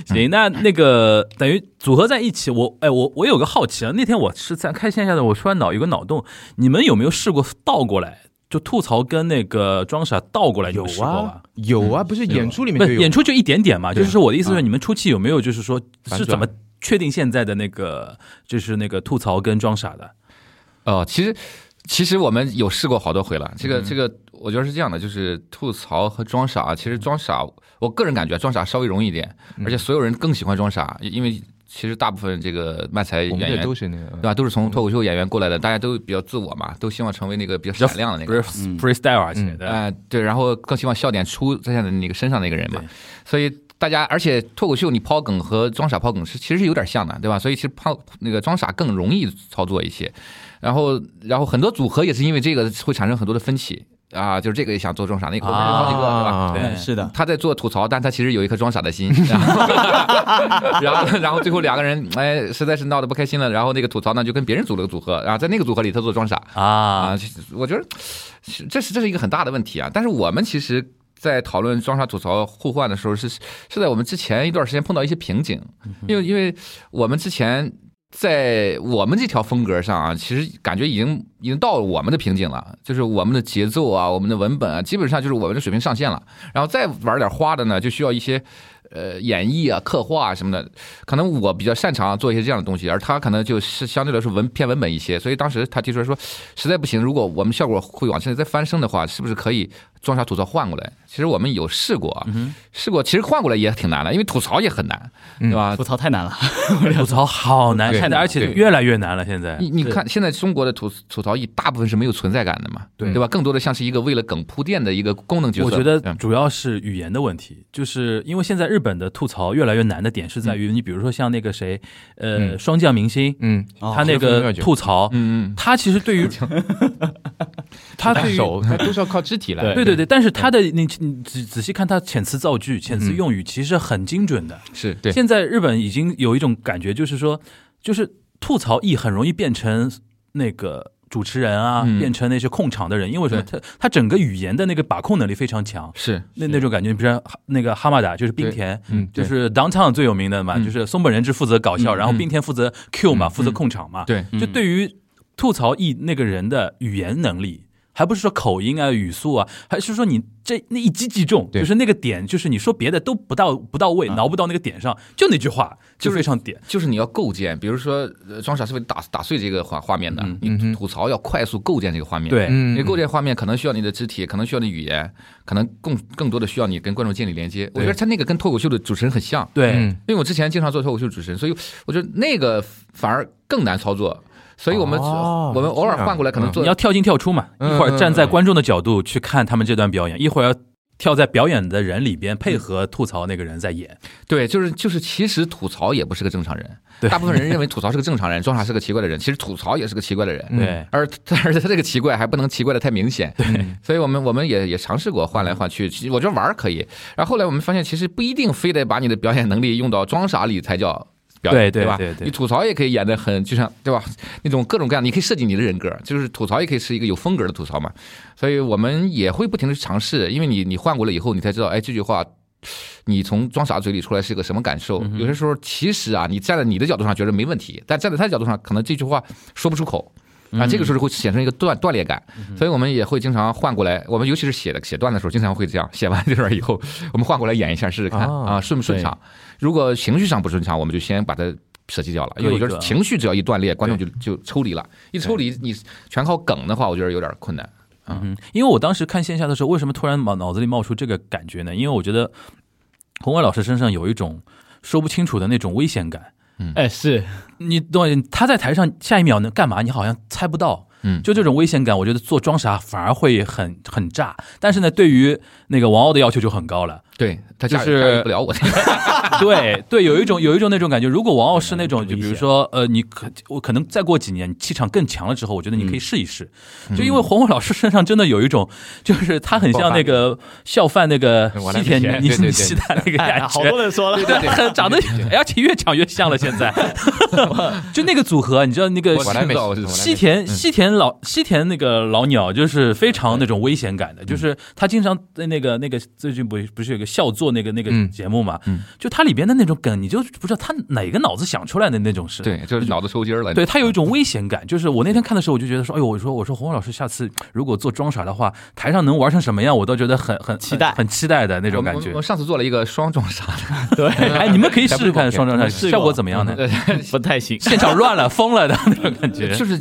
行，那那个等于组合在一起，我哎，我我有个好奇啊，那天我是在开线下的，我突然脑有个脑洞，你们有没有试过倒过来，就吐槽跟那个装傻倒过来？有们试过吧啊？，有啊，不是演出里面不就有演出就一点点嘛，就是说我的意思是，你们初期有没有就是说反转是怎么确定现在的那个就是那个吐槽跟装傻的？哦，其实其实我们有试过好多回了。这个这个，我觉得是这样的，就是吐槽和装傻。其实装傻，我个人感觉装傻稍微容易一点，而且所有人更喜欢装傻，因为其实大部分这个漫才演员都是那个对吧，都是从脱口秀演员过来的，大家都比较自我嘛，都希望成为那个比较闪亮的那不个是。freestyle 而且嗯的，哎、对，然后更希望笑点出在的那个身上那个人嘛，所以大家，而且脱口秀你抛梗和装傻抛梗是其实是有点像的，对吧？所以其实抛那个装傻更容易操作一些，然后然后很多组合也是因为这个会产生很多的分歧啊，就是这个也想做装傻，那个好几个，对吧？啊对嗯是的，他在做吐槽，但他其实有一颗装傻的心，然后然后然后最后两个人哎实在是闹得不开心了，然后那个吐槽呢就跟别人组了个组合，然后在那个组合里他做装傻，啊啊，我觉得这是这是一个很大的问题啊。但是我们其实，在讨论装傻吐槽互换的时候，是是在我们之前一段时间碰到一些瓶颈，因为因为我们之前在我们这条风格上啊，其实感觉已经已经到了我们的瓶颈了，就是我们的节奏啊，我们的文本啊，基本上就是我们的水平上限了。然后再玩点花的呢，就需要一些。呃，演绎啊、刻画啊什么的，可能我比较擅长做一些这样的东西，而他可能就是相对来说文偏文本一些，所以当时他提出来说，实在不行，如果我们效果会往现在再翻身的话，是不是可以装傻吐槽换过来？其实我们有试过啊，试过，其实换过来也挺难的，因为吐槽也很难，对吧？吐槽太难了。吐槽好难，对现在而且越来越难了。现在你你看，现在中国的吐吐槽艺大部分是没有存在感的嘛，对对吧？更多的像是一个为了梗铺垫的一个功能角色。我觉得嗯主要是语言的问题，就是因为现在日本的吐槽越来越难的点是在于，你比如说像那个谁，呃，嗯双降明星，嗯，哦他那个吐槽，嗯嗯，他其实对于他对于手他都是要靠肢体来。对对对，但是他的你你仔仔细看他遣词造句、遣词用语，其实很精准的。是对现在日本已经有一种感觉，就是说，就是吐槽艺很容易变成那个主持人啊，嗯变成那些控场的人，因为什么？他他整个语言的那个把控能力非常强。是，那那种感觉，比如说那个哈马达，就是冰田，嗯，就是 downtown 最有名的嘛，嗯就是松本人志负责搞笑，嗯然后嗯冰田负责 Q 嘛，嗯负责控场嘛。，对，就对于吐槽一那个人的语言能力。还不是说口音啊、语速啊，还是说你这那一击即中，就是那个点，就是你说别的都不到不到位，挠不到那个点上，就那句话就非常点。就是你要构建，比如说呃装傻是为了打打碎这个画画面的，你吐槽要快速构建这个画面。对嗯你构建画面可能需要你的肢体，可能需要你的语言，可能更更多的需要你跟观众建立连接。我觉得他那个跟脱口秀的主持人很像，对，嗯因为我之前经常做脱口秀主持人，所以我觉得那个反而更难操作。所以我们、哦我们偶尔换过来，可能做你要跳进跳出嘛，一嗯会儿站在观众的角度去看他们这段表演，一会儿要跳在表演的人里边配合吐槽那个人在演。对，就是就是，其实吐槽也不是个正常人。对大部分人认为吐槽是个正常人，装傻是个奇怪的人，其实吐槽也是个奇怪的人。对，而而且他这个奇怪还不能奇怪的太明显，对，所以我们我们也也尝试过换来换去，其实我觉得玩可以。然后后来我们发现，其实不一定非得把你的表演能力用到装傻里才叫表演，吧？对对对对你吐槽也可以演得很，就像对吧？那种各种各样，你可以设计你的人格，就是吐槽也可以是一个有风格的吐槽嘛。所以我们也会不停的去尝试，因为你你换过了以后，你才知道，哎，这句话。你从装傻嘴里出来是个什么感受？有些时候，其实啊，你站在你的角度上觉得没问题，但站在他的角度上，可能这句话说不出口。啊，这个时候会显成一个断断裂感，所以我们也会经常换过来。我们尤其是写的写段的时候，经常会这样，写完这段以后，我们换过来演一下试试看哦啊，顺不顺畅。如果情绪上不顺畅，我们就先把它舍弃掉了，因为我觉得情绪只要一断裂，观众就就抽离了。一抽离，你全靠梗的话，我觉得有点困难。嗯，因为我当时看线下的时候，为什么突然脑脑子里冒出这个感觉呢？因为我觉得红伟老师身上有一种说不清楚的那种危险感。嗯哎，是你懂？他在台上下一秒能干嘛？你好像猜不到。嗯就这种危险感，我觉得做装傻反而会很很炸。但是呢，对于那个王傲的要求就很高了。对他就是不了我。对对，有一种有一种那种感觉。如果王傲是那种，就比如说呃，你可我可能再过几年气场更强了之后，我觉得你可以试一试。嗯。就因为红红老师身上真的有一种，就是他很像那个笑范那个西田你你西田那个哎，感好觉多。人说了，长得，而且越讲越像了。现在，就那个组合，你知道那个西田西田老西田那个老鸟，就是非常那种危险感的，就是他经常在那个那个最近不不是有个笑做那个那个嗯节目嘛，就它里边的那种梗，你就不知道他哪个脑子想出来的那种是。对，就是脑子抽筋儿了。对他有一种危险感，就是我那天看的时候，我就觉得说，哎呦，我说我说洪伟老师下次如果做装傻的话，台上能玩成什么样，我都觉得很很期待很期待的那种感觉我。们上次做了一个双装傻的，对，哎，你们可以试试看双装傻，效果怎么样呢？不太行。现场乱了，疯了的那种感觉。就是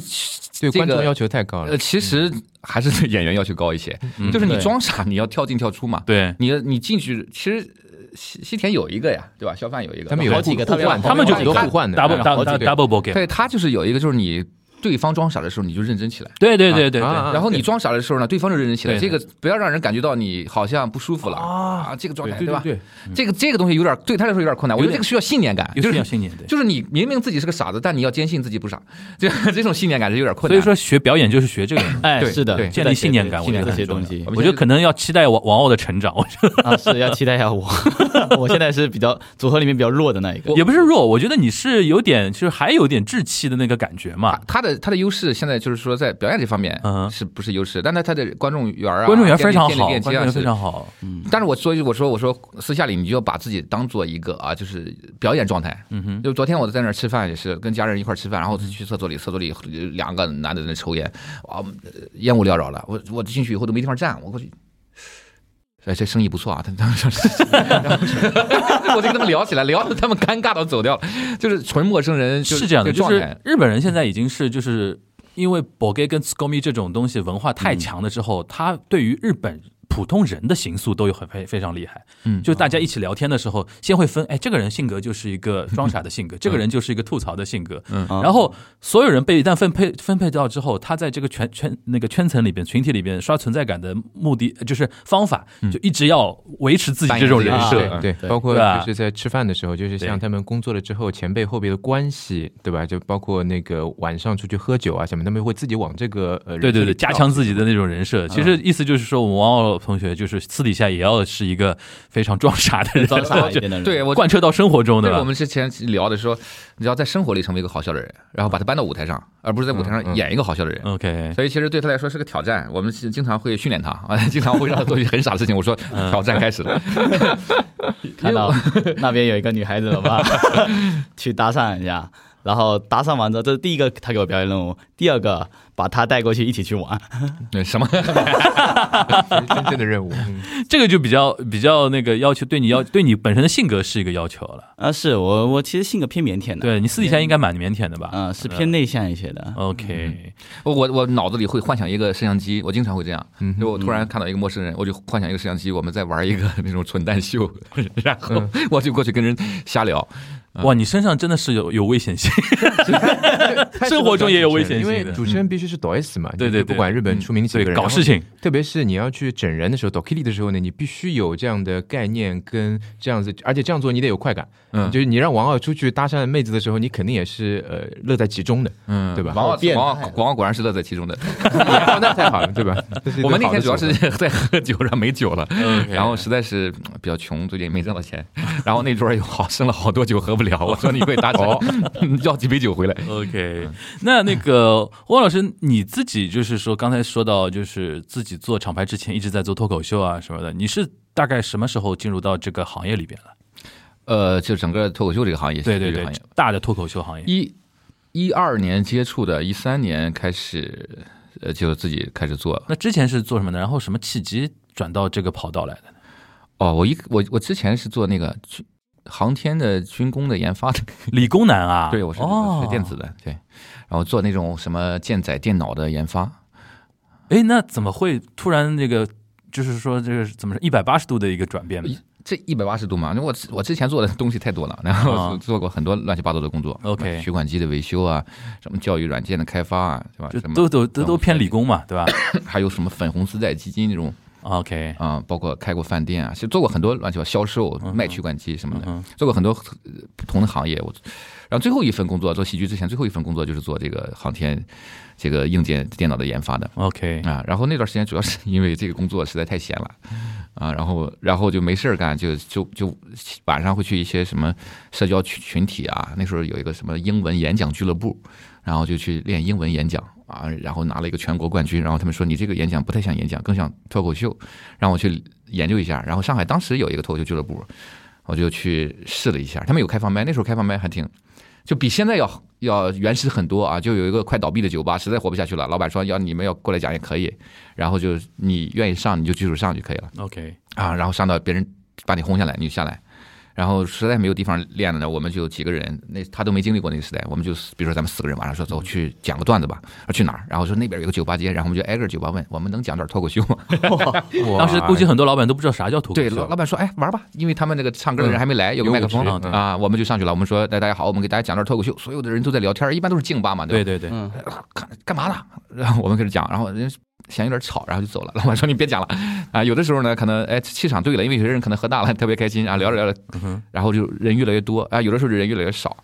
对这个观众要求太高了呃，。其实还是对演员要求高一些，就是你装傻，你要跳进跳出嘛。对，你你进去，其实呃西西田有一个呀，对吧？肖范有一个，他们有好几个互换，他他们就很多互换的 double 啊 double double。对他就是有一个，就是你对方装傻的时候，你就认真起来。对对对对对，啊然后你装傻的时候呢，对方就认真起来，这个不要让人感觉到你好像不舒服了啊，这个状态吧？对对，这个这个东西有点对他来说有点困难，我觉得这个需要信念感，有就是点信念对。就是你明明自己是个傻子，但你要坚信自己不傻，这这种信念感是有点困难。所以说学表演就是学这个，哎，是的，对建立信念感我觉得信念这些东西我觉得可能要期待王王傲的成长。我觉得 啊，是要期待一下我。我现在是比较组合里面比较弱的那一个。也不是弱，我觉得你是有点，就是还有点稚气的那个感觉嘛。他的他的优势现在就是说在表演这方面嗯是不是优势？但他他的观众缘啊，观众缘非常好，观众缘非常好。嗯但是我说句，我说我说私下里你就要把自己当做一个啊，就是表演状态。嗯哼，就昨天我在那儿吃饭，也是跟家人一块儿吃饭，然后去厕所里，厕所里两个男的在那抽烟，啊，烟雾缭绕了。我我进去以后都没地方站，我过去。哎，这生意不错啊！他他们说，我就跟他们聊起来，聊的他们尴尬到走掉了，就是纯陌生人，是这样的，状态日本人现在已经是就是因为 b o g e 跟 s c o m i 这种东西文化太强了之后，他对于日本。普通人的形塑都有很非非常厉害，嗯就大家一起聊天的时候，先会分，哎，这个人性格就是一个装傻的性格，这个人就是一个吐槽的性格，嗯。然后所有人被一旦分配分配到之后，他在这个圈圈那个圈层里边、群体里边刷存在感的目的就是方法，就一直要维持自己这种人设。啊，对，包括就是在吃饭的时候，就是像他们工作了之后，前辈后辈的关系，对吧？就包括那个晚上出去喝酒啊什么，他们会自己往这个呃对对对，加强自己的那种人设。其实意思就是说，我们王傲同学就是私底下也要是一个非常装傻的人，装傻 一点的人，对我贯彻到生活中的。对，我。们之前聊的说，你要在生活里成为一个好笑的人，然后把他搬到舞台上，而不是在舞台上演一个好笑的人。OK，所以其实对他来说是个挑战，我们是经常会训练他啊，经常会让他做一些很傻的事情。我说挑战开始了，看到那边有一个女孩子了吧，去搭讪人家，然后打赏完之后，这是第一个他给我表演任务，第二个把他带过去一起去玩。对 什么？真正的任务。嗯这个就比较比较那个要求，对你要对你本身的性格是一个要求了。啊，是我我其实性格偏腼腆的，对你私底下应该蛮腼腆的吧？嗯、是偏内向一些的。OK，我我脑子里会幻想一个摄像机，我经常会这样。就我突然看到一个陌生人，我就幻想一个摄像机，我们在玩一个那种蠢蛋秀，然后我就过去跟人瞎聊。哇，你身上真的是有有危险性，生活中也有危险性因为。主持人必须是抖 S 嘛，对对对。不管日本出名的几个对，人，搞事情，特别是你要去整人的时候，抖 Kitty 的时候呢，你必须有这样的概念跟这样子，而且这样做你得有快感。嗯。就是你让王傲出去搭讪妹子的时候，你肯定也是呃乐在其中的，嗯。对吧？王傲变王傲王傲果然是乐在其中的。哦那太好了，对吧？我们那天主要是在喝酒，然后没酒了然后实在是嗯比较穷，最近没挣到钱，然后那桌有好剩了好多酒喝不了，我说你会搭哦讪，要几杯酒回来。OK，那那个汪老师，你自己就是说刚才说到，就是自己做厂牌之前一直在做脱口秀啊什么的，你是大概什么时候进入到这个行业里边了？呃，就整个脱口秀这个行业，对对对大的脱口秀行业。一一二年接触的，一三年开始，呃，就自己开始做。那之前是做什么的？然后什么契机转到这个跑道来的？哦，我一我我之前是做那个军航天的军工的研发的，理工男啊？对我是电子的，对，然后做那种什么舰载电脑的研发。哎，那怎么会突然这个，就是说这个怎么一百八十度的一个转变呢这一百八十度嘛，我我之前做的东西太多了，然后啊做过很多乱七八糟的工作 OK 取款机的维修啊，什么教育软件的开发啊，对吧？什么都都都偏理，工嘛，对吧 还有什么粉红丝带基金那种？OK，啊、包括开过饭店啊，其实做过很多乱七八糟销售、卖取款机什么的，嗯做过很多呃不同的行业。我，然后最后一份工作做喜剧之前，最后一份工作就是做这个航天这个硬件电脑的研发的 OK，啊。然后那段时间主要是因为这个工作实在太闲了啊，然后然后就没事儿干，就就就晚上会去一些什么社交群群体啊，那时候有一个什么英文演讲俱乐部，然后就去练英文演讲啊，然后拿了一个全国冠军，然后他们说你这个演讲不太像演讲，更像脱口秀，让我去研究一下。然后上海当时有一个脱口秀俱乐部，我就去试了一下，他们有开放麦，那时候开放麦还挺。就比现在要要原始很多啊！就有一个快倒闭的酒吧，实在活不下去了，老板说要你们要过来讲也可以，然后就你愿意上你就举手上就可以了。OK，啊，然后上到别人把你轰下来，你就下来。然后实在没有地方练了呢，我们就几个人，那他都没经历过那个时代，我们就比如说咱们四个人晚上说走去讲个段子吧，说去哪儿？然后说那边有个酒吧街，然后我们就挨个酒吧问，我们能讲段脱口秀吗？当时估计很多老板都不知道啥叫脱口对，秀老老板说，哎，玩吧，因为他们那个唱歌的人还没来，有个麦克风啊，我们就上去了。我们说，哎，大家好，我们给大家讲段脱口秀，所有的人都在聊天，一般都是静吧嘛，吧？对对对，嗯，干干嘛呢？然后我们开始讲，然后人嫌有点吵，然后就走了。老板说你别讲了啊。有的时候呢，可能哎气场对了，因为有些人可能喝大了，特别开心啊，聊着聊着，然后就人越来越多啊。有的时候人越来越少。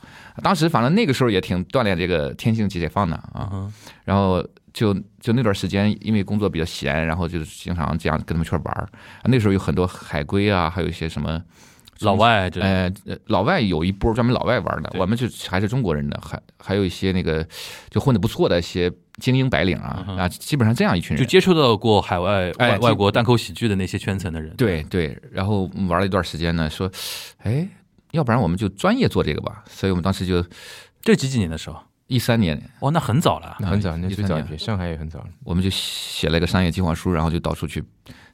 当时反正那个时候也挺锻炼这个天性解放的啊。嗯然后就就那段时间，因为工作比较闲，然后就是经常这样跟他们一块玩儿。啊那时候有很多海归啊，还有一些什么。老外这呃，呃老外有一波专门老外玩的，我们就还是中国人的，还还有一些那个就混的不错的一些精英白领啊、嗯啊，基本上这样一群人。就接触到过海外哎外外国单口喜剧的那些圈层的人。对对，然后玩了一段时间呢，说，哎，要不然我们就专业做这个吧。所以我们当时就这几几年的时候，一三年，哦，那很早了。那很早，那最早一批，上海也很早了。我们就写了一个商业计划书，然后就到处去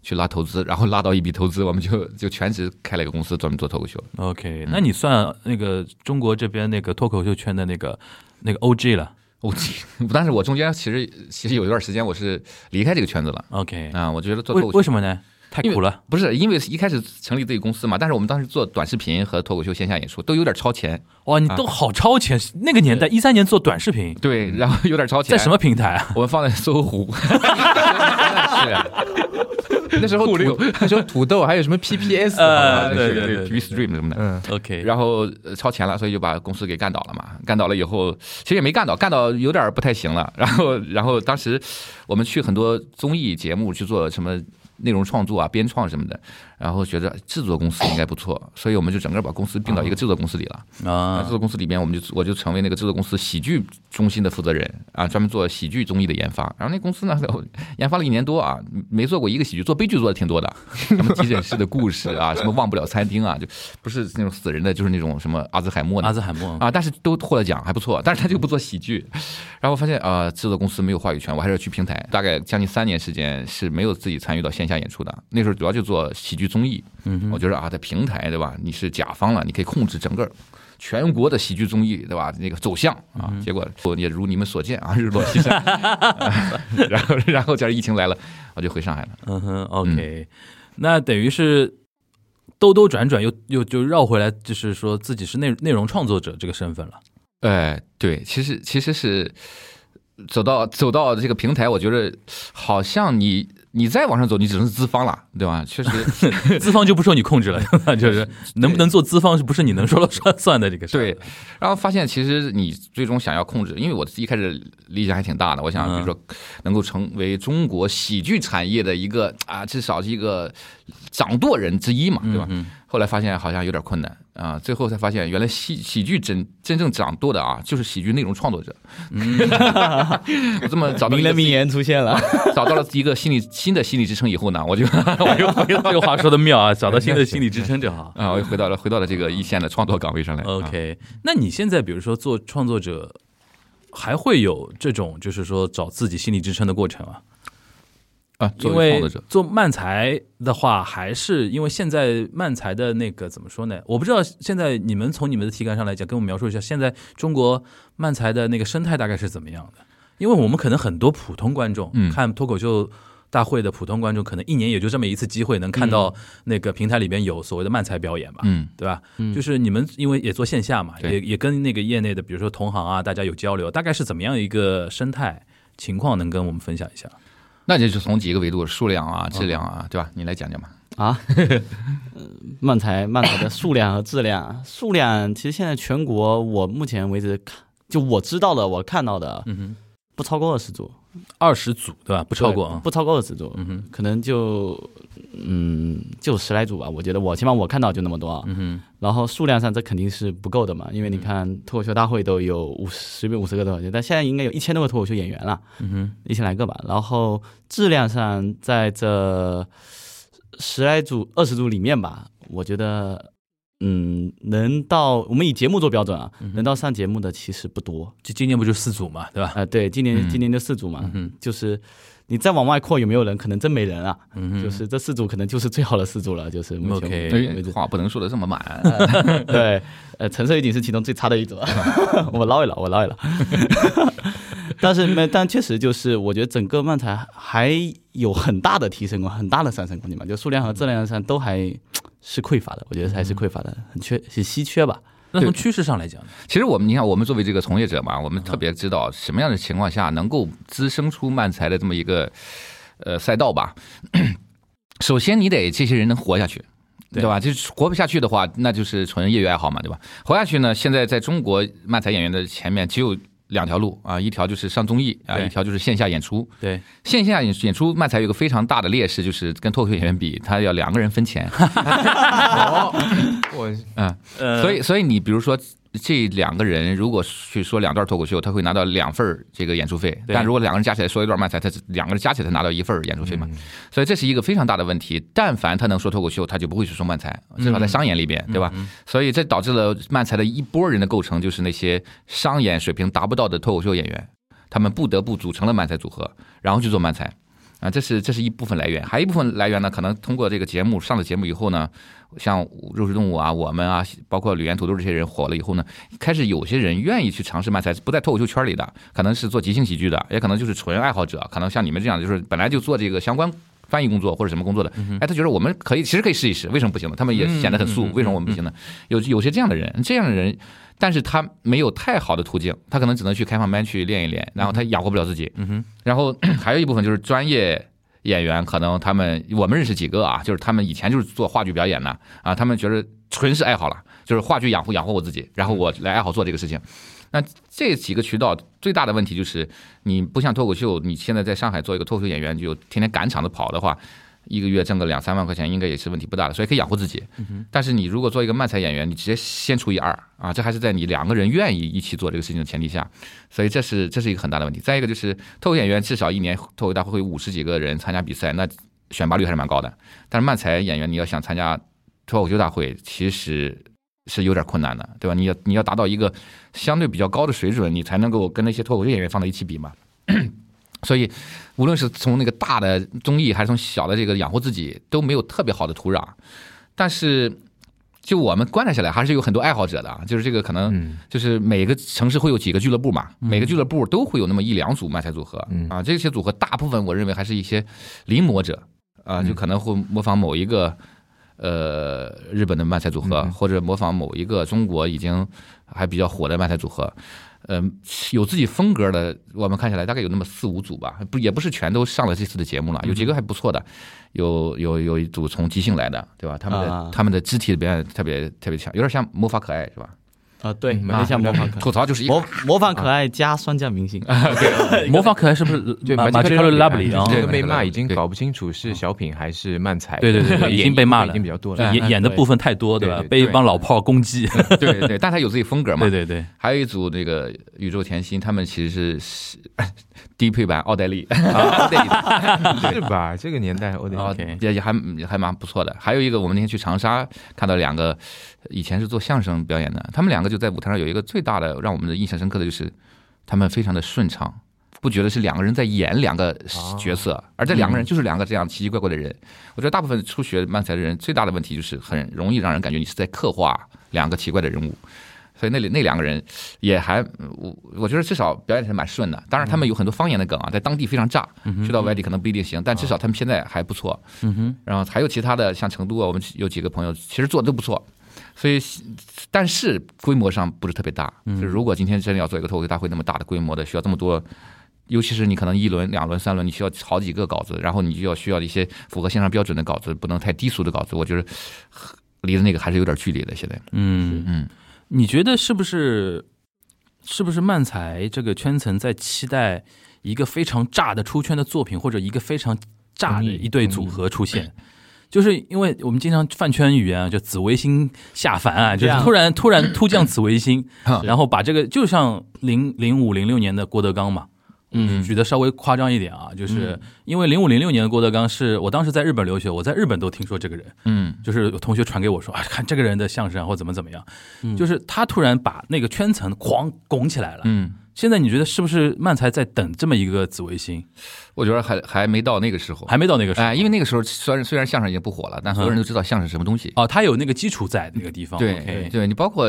去拉投资，然后拉到一笔投资，我们就就全职开了一个公司，专门做脱口秀。OK，那你算那个中国这边那个脱口秀圈的那个那个 OG 了。我、但是我中间其实其实有一段时间我是离开这个圈子了 OK，啊，我觉得做为脱口秀为什么呢？太苦了。不是因为一开始成立自己公司嘛，但是我们当时做短视频和脱口秀线下演出都有点超前，哇，你都好超前！那个年代，一三年做短视频，对，然后有点超前。在什么平台啊？我们放在搜狐，那时候土那时候土豆还有什么 PPS 呃好吧对对对 Stream 什么的。嗯，OK，然后呃超前了，所以就把公司给干倒了嘛。干倒了以后，其实也没干倒，干倒有点不太行了。然后，然后当时我们去很多综艺节目去做什么内容创作啊、编创什么的，然后觉得制作公司应该不错，所以我们就整个把公司并到一个制作公司里了。啊制作公司里边，我们就我就成为那个制作公司喜剧中心的负责人啊，专门做喜剧综艺的研发。然后那公司呢，研发了一年多啊，没做过一个喜剧，做悲剧做的挺多的，什么急诊室的故事啊，什么忘不了餐厅啊，就不是那种死人的，就是那种什么阿兹海默的阿兹海默啊，但是都获了奖，还不错。但是他就不做喜剧，然后我发现啊、呃制作公司没有话语权，我还是要去平台。大概将近三年时间是没有自己参与到线下演出的。那时候主要就做喜剧综艺，嗯，我觉得啊，在平台对吧，你是甲方了，你可以控制整个。全国的喜剧综艺，对吧？那个走向啊，结果也如你们所见啊，日落西山。然后，然后加上疫情来了，我就回上海了。嗯哼，OK，、那等于是兜兜转转又又就绕回来，就是说自己是内内容创作者这个身份了。哎，对，其实其实是走到走到这个平台，我觉得好像你你再往上走，你只能是资方了，对吧？确实，资方就不受你控制了，就是能不能做资方，是不是你能说了算 算的这个事？对，然后发现其实你最终想要控制，因为我一开始理想还挺大的，我想比如说能够成为中国喜剧产业的一个啊，至少是一个掌舵人之一嘛，对吧？后来发现好像有点困难啊，最后才发现原来喜喜剧真真正掌舵的啊，就是喜剧内容创作者。我这么找到名人名言出现了，找到了一个心理新的心理支撑以后呢，我就我又回到这个话说的妙啊，找到新的心理支撑就好。啊，我又回到了回到了这个一线的创作岗位上来。啊 OK，那你现在比如说做创作者，还会有这种就是说找自己心理支撑的过程啊？啊，作因为做漫才的话，还是因为现在漫才的那个怎么说呢？我不知道现在你们从你们的体感上来讲，跟我们描述一下现在中国漫才的那个生态大概是怎么样的？因为我们可能很多普通观众、嗯看脱口秀大会的普通观众，可能一年也就这么一次机会能看到那个平台里边有所谓的漫才表演吧。嗯，对吧？就是你们因为也做线下嘛，对也也跟那个业内的，比如说同行啊，大家有交流，大概是怎么样一个生态情况，能跟我们分享一下？那就是从几个维度，数量啊、质量啊，对吧？你来讲讲吧。啊，嗯漫才漫才的数量和质量，数量其实现在全国我目前为止看，就我知道的，我看到的，嗯哼，不超过二十组，二十组对吧？不超过啊。不超过二十组，嗯哼，可能就嗯就十来组吧。我觉得我起码我看到就那么多啊。嗯哼，然后数量上这肯定是不够的嘛，因为你看脱口秀大会都有五十随便五十个脱口秀，但现在应该有一千多个脱口秀演员了，嗯哼，一千来个吧。然后质量上在这十来组、二十组里面吧，我觉得。嗯，能到我们以节目做标准啊，嗯能到上节目的其实不多。就今年不就四组嘛，对吧？啊、对，今年、嗯今年就四组嘛，嗯就是你再往外扩有没有人？可能真没人啊。嗯哼，就是这四组可能就是最好的四组了，就是目前 OK 为止。话不能说的这么满。对，呃，橙色预警是其中最差的一组，我捞一捞，我捞一捞。但是没，但确实就是，我觉得整个漫才还有很大的提升空，很大的上升空间嘛，就数量和质量上都还是匮乏的，我觉得还是匮乏的，很缺，是稀缺吧。那从趋势上来讲？其实我们，你看，我们作为这个从业者嘛，我们特别知道什么样的情况下能够滋生出漫才的这么一个呃赛道吧。首先，你得这些人能活下去。对对吧？就是活不下去的话，那就是纯业余爱好嘛，对吧？活下去呢，现在在中国漫才演员的前面只有两条路啊，一条就是上综艺啊，一条就是线下演出。对，线下演演出漫才有个非常大的劣势，就是跟脱口秀演员比，他要两个人分钱。我嗯，呃所以所以你比如说这两个人如果去说两段脱口秀，他会拿到两份儿这个演出费，但如果两个人加起来说一段漫才，他两个人加起来才拿到一份儿演出费嘛，嗯所以这是一个非常大的问题。但凡他能说脱口秀，他就不会去说漫才，至少在商演里边，对吧？所以这导致了漫才的一波人的构成，就是那些商演水平达不到的脱口秀演员，他们不得不组成了漫才组合，然后去做漫才。啊，这是这是一部分来源，还有一部分来源呢，可能通过这个节目上了节目以后呢，像肉食动物啊，我们啊，包括吕岩土豆这些人火了以后呢，开始有些人愿意去尝试漫才，不在脱口秀圈里的，可能是做即兴喜剧的，也可能就是纯爱好者，可能像你们这样，就是本来就做这个相关翻译工作或者什么工作的，哎，他觉得我们可以，其实可以试一试，为什么不行呢？他们也显得很素，为什么我们不行呢？有有些这样的人，这样的人。但是他没有太好的途径，他可能只能去开放班去练一练，然后他养活不了自己。然后还有一部分就是专业演员，可能他们我们认识几个啊，就是他们以前就是做话剧表演的啊，他们觉得纯是爱好了，就是话剧养活养活我自己，然后我来爱好做这个事情。那这几个渠道最大的问题就是，你不像脱口秀，你现在在上海做一个脱口秀演员，就天天赶场子跑的话，一个月挣个两三万块钱，应该也是问题不大的，所以可以养活自己。但是你如果做一个漫才演员，你直接先除以二啊，这还是在你两个人愿意一起做这个事情的前提下，所以这是这是一个很大的问题。再一个就是脱口演员至少一年脱口大会会五十几个人参加比赛，那选拔率还是蛮高的。但是漫才演员你要想参加脱口秀大会，其实是有点困难的，对吧？你要你要达到一个相对比较高的水准，你才能够跟那些脱口秀演员放在一起比嘛。所以，无论是从那个大的综艺，还是从小的这个养活自己，都没有特别好的土壤。但是，就我们观察下来，还是有很多爱好者的啊。就是这个可能，就是每个城市会有几个俱乐部嘛，每个俱乐部都会有那么一两组卖菜组合啊。这些组合大部分我认为还是一些临摹者啊，就可能会模仿某一个呃日本的漫才组合，或者模仿某一个中国已经还比较火的漫才组合。嗯，有自己风格的，我们看起来大概有那么四五组吧，不也不是全都上了这次的节目了，有几个还不错的，有有有一组从即兴来的，对吧？他们的他们的肢体表演特别特别强，有点像魔法可爱，是吧？啊，对，像模仿可爱，吐槽就是一模模仿可爱加酸酱明星，模仿 可爱是不是？对，马马杰罗拉布里啊，这个被骂已经搞不清楚是小品还是漫才，对对对，已经被骂了，已经比较多了，演演的部分太多，对吧？被一帮老炮攻击，对对，但他有自己风格嘛，对对对。还有一组那个宇宙甜心，他们其实是低配版奥黛丽，是吧？这个年代奥黛丽也也还还蛮不错的。还有一个，我们那天去长沙看到两个。以前是做相声表演的，他们两个就在舞台上有一个最大的让我们的印象深刻的就是，他们非常的顺畅，不觉得是两个人在演两个角色，而这两个人就是两个这样奇奇怪怪的人。我觉得大部分初学漫才的人最大的问题就是很容易让人感觉你是在刻画两个奇怪的人物，所以那里那两个人也还我我觉得至少表演是蛮顺的。当然他们有很多方言的梗啊，在当地非常炸，去到外地可能不一定行，但至少他们现在还不错。嗯哼，然后还有其他的像成都啊，我们有几个朋友其实做的都不错。所以，但是规模上不是特别大。就是如果今天真的要做一个脱口秀大会那么大的规模的，需要这么多，尤其是你可能一轮、两轮、三轮，你需要好几个稿子，然后你就要需要一些符合线上标准的稿子，不能太低俗的稿子。我觉得离的那个还是有点距离的。现在，嗯嗯，你觉得是不是？是不是漫才这个圈层在期待一个非常炸的出圈的作品，或者一个非常炸的一对组合出现？就是因为我们经常饭圈语言啊，就紫微星下凡啊，就是突然突然突降紫微星，然后把这个就像零零五零六年的郭德纲嘛，嗯，举的稍微夸张一点啊，就是因为零五零六年的郭德纲是我当时在日本留学，我在日本都听说这个人，嗯，就是有同学传给我说啊，看这个人的相声或怎么怎么样，就是他突然把那个圈层狂拱起来了，嗯。现在你觉得是不是漫才在等这么一个紫微星？我觉得还还没到那个时候，还没到那个时候。哎，因为那个时候虽然虽然相声已经不火了，但所有人都知道相声什么东西。哦，他有那个基础在那个地方。对，对你包括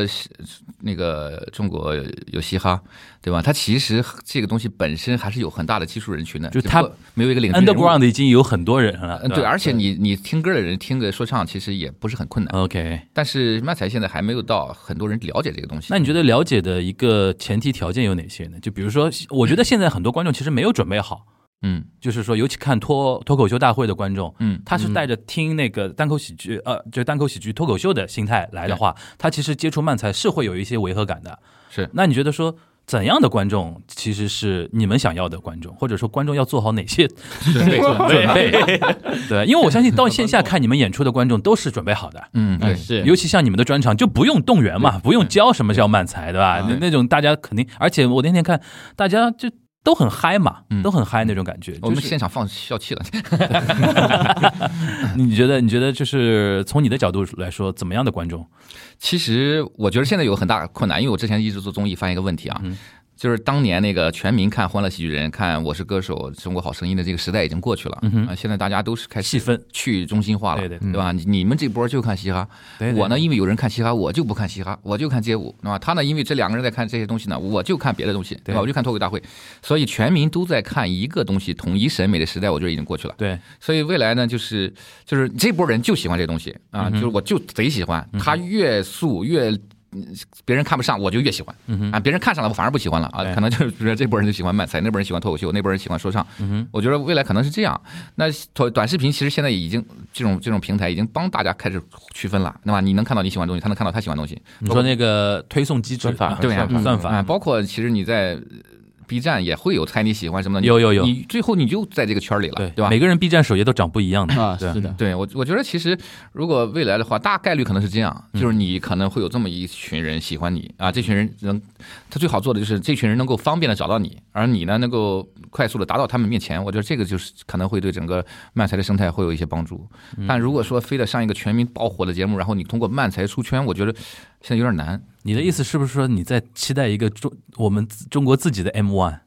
那个中国有嘻哈，对吧？它其实这个东西本身还是有很大的基础人群的，就它没有一个领 underground 已经有很多人了。对，而且你你听歌的人听个说唱，其实也不是很困难。OK，但是漫才现在还没有到很多人了解这个东西。那你觉得了解的一个前提条件有哪些呢？就比如说。我觉得现在很多观众其实没有准备好，嗯，就是说，尤其看脱脱口秀大会的观众，嗯，他是带着听那个单口喜剧，呃，就单口喜剧脱口秀的心态来的话，他其实接触漫才是会有一些违和感的。是，那你觉得说怎样的观众其实是你们想要的观众，或者说观众要做好哪些准备？准备，对，因为我相信到线下看你们演出的观众都是准备好的，嗯，对，是，尤其像你们的专场就不用动员嘛，不用教什么叫慢才，对吧？那那种大家肯定，而且我那天看大家就。都很嗨嘛，都很嗨那种感觉。我们现场放笑气了。你觉得？你觉得就是从你的角度来说，怎么样的观众？其实我觉得现在有很大困难，因为我之前一直做综艺，发现一个问题啊。就是当年那个全民看《欢乐喜剧人》、看《我是歌手》、《中国好声音》的这个时代已经过去了啊！现在大家都是开始细分去中心化了，对对，对吧？你们这波就看嘻哈，我呢，因为有人看嘻哈，我就不看嘻哈，我就看街舞，对吧？他呢，因为这两个人在看这些东西呢，我就看别的东西，对吧？我就看脱口大会，所以全民都在看一个东西，统一审美的时代，我觉得已经过去了。对，所以未来呢，就是就是这波人就喜欢这东西啊，就是我就贼喜欢，他越素越。别人看不上，我就越喜欢啊！别人看上了，我反而不喜欢了啊！可能就是说，这波人就喜欢漫才，那波人喜欢脱口秀，那波人喜欢说唱。我觉得未来可能是这样。那短短视频其实现在已经这种这种平台已经帮大家开始区分了，对吧？你能看到你喜欢的东西，他能看到他喜欢的东西。你说那个推送机制法，对呀，算法啊，包括其实你在 B 站也会有猜你喜欢什么的，有有有你最后你就在这个圈里了，对对吧？每个人 B 站首页都长不一样的啊，是的，对我，我觉得其实如果未来的话，大概率可能是这样，就是你可能会有这么一群人喜欢你啊，这群人能，他最好做的就是这群人能够方便的找到你，而你呢能够快速的达到他们面前。我觉得这个就是可能会对整个漫才的生态会有一些帮助。但如果说非得上一个全民爆火的节目，然后你通过漫才出圈，我觉得现在有点难。你的意思是不是说你在期待一个中我们中国自己的 M One？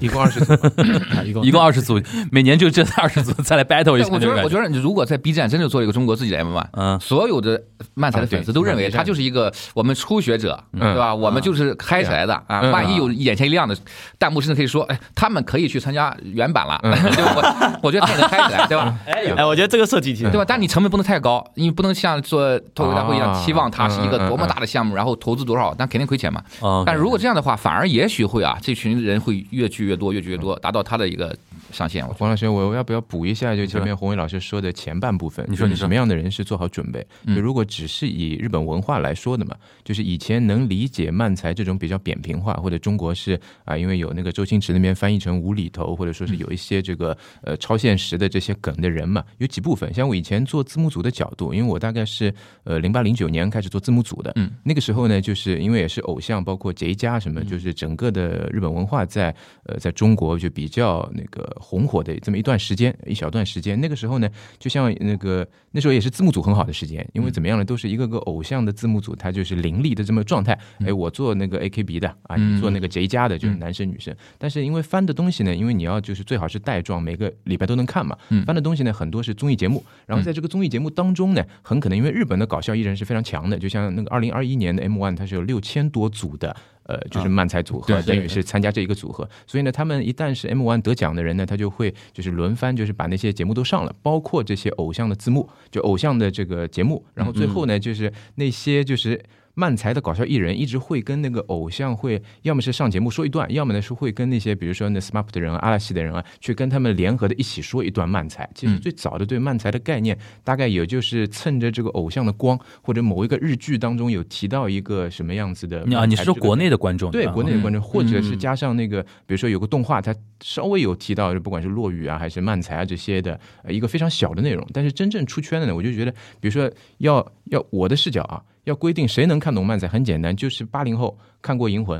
一共二十组，啊一共一共二十组，每年就这二十组 再来 battle 一下。我觉得，我，觉得你如果在 B 站真的做一个中国自己的 M One，嗯所有的漫才的粉丝都认为他就是一个我们初学者，嗯对吧？我们就是嗨起来的啊！嗯万一有眼前一亮的，弹幕甚至可以说，哎，他们可以去参加原版了？我我觉得他也能嗨起来，对吧？哎，我觉得这个设计挺对吧？但你成本不能太高，因为不能像做脱口大会一样啊期望它是一个嗯嗯多么大的项目，然后投资多少，但肯定亏钱嘛。哦，但如果这样的话，反而也许会啊，这群人会越聚越多，越聚越多，达到他的一个上限。我觉得黄老师，我要不要补一下？就前面洪伟老师说的前半部分，你说你什么样的人是做好准备？嗯就如果只是以日本文化来说的嘛，就是以前能理解漫才这种比较扁平化，或者中国是啊，因为有那个周星驰那边翻译成无厘头，或者说是有一些这个呃超现实的这些梗的人嘛，有几部分。像我以前做字幕组的角度，因为我大概是呃零八零九年开始做字幕组的，嗯，那个时候呢，就是因为也是偶像，包括杰家什么，就是整个的日本文化在呃在中国就比较那个红火的这么一段时间，一小段时间。那个时候呢，就像那个那时候也是字幕组很好的时间，因为怎么样呢，都是一个个偶像的字幕组，他就是凌厉的这么状态。哎，我做那个 AKB 的啊，你做那个 J 家的，就是男生女生。但是因为翻的东西呢，因为你要就是最好是带状，每个礼拜都能看嘛。翻的东西呢，很多是综艺节目，然后在这个综艺节目当中呢，很可能因为日本的搞笑艺人是非常强的，就像那个二零二一年的 M One，它是有六千多组的。呃，就是漫才组合，等于是参加这一个组合，所以呢，他们一旦是 M One 得奖的人呢，他就会就是轮番，就是把那些节目都上了，包括这些偶像的字幕，就偶像的这个节目，然后最后呢，就是那些就是。漫才的搞笑艺人一直会跟那个偶像会，要么是上节目说一段，要么呢是会跟那些比如说那 SMAP 的人啊、阿拉西的人啊，去跟他们联合的一起说一段漫才。其实最早的对漫才的概念，大概也就是蹭着这个偶像的光，或者某一个日剧当中有提到一个什么样子的啊，你是说国内？的观众对国内的观众，或者是嗯加上那个，比如说有个动画，它稍微有提到，不管是落雨啊，还是漫才啊这些的，呃一个非常小的内容。但是真正出圈的呢，我就觉得，比如说要要我的视角啊，要规定谁能看懂漫才，很简单，就是八零后看过《银魂》，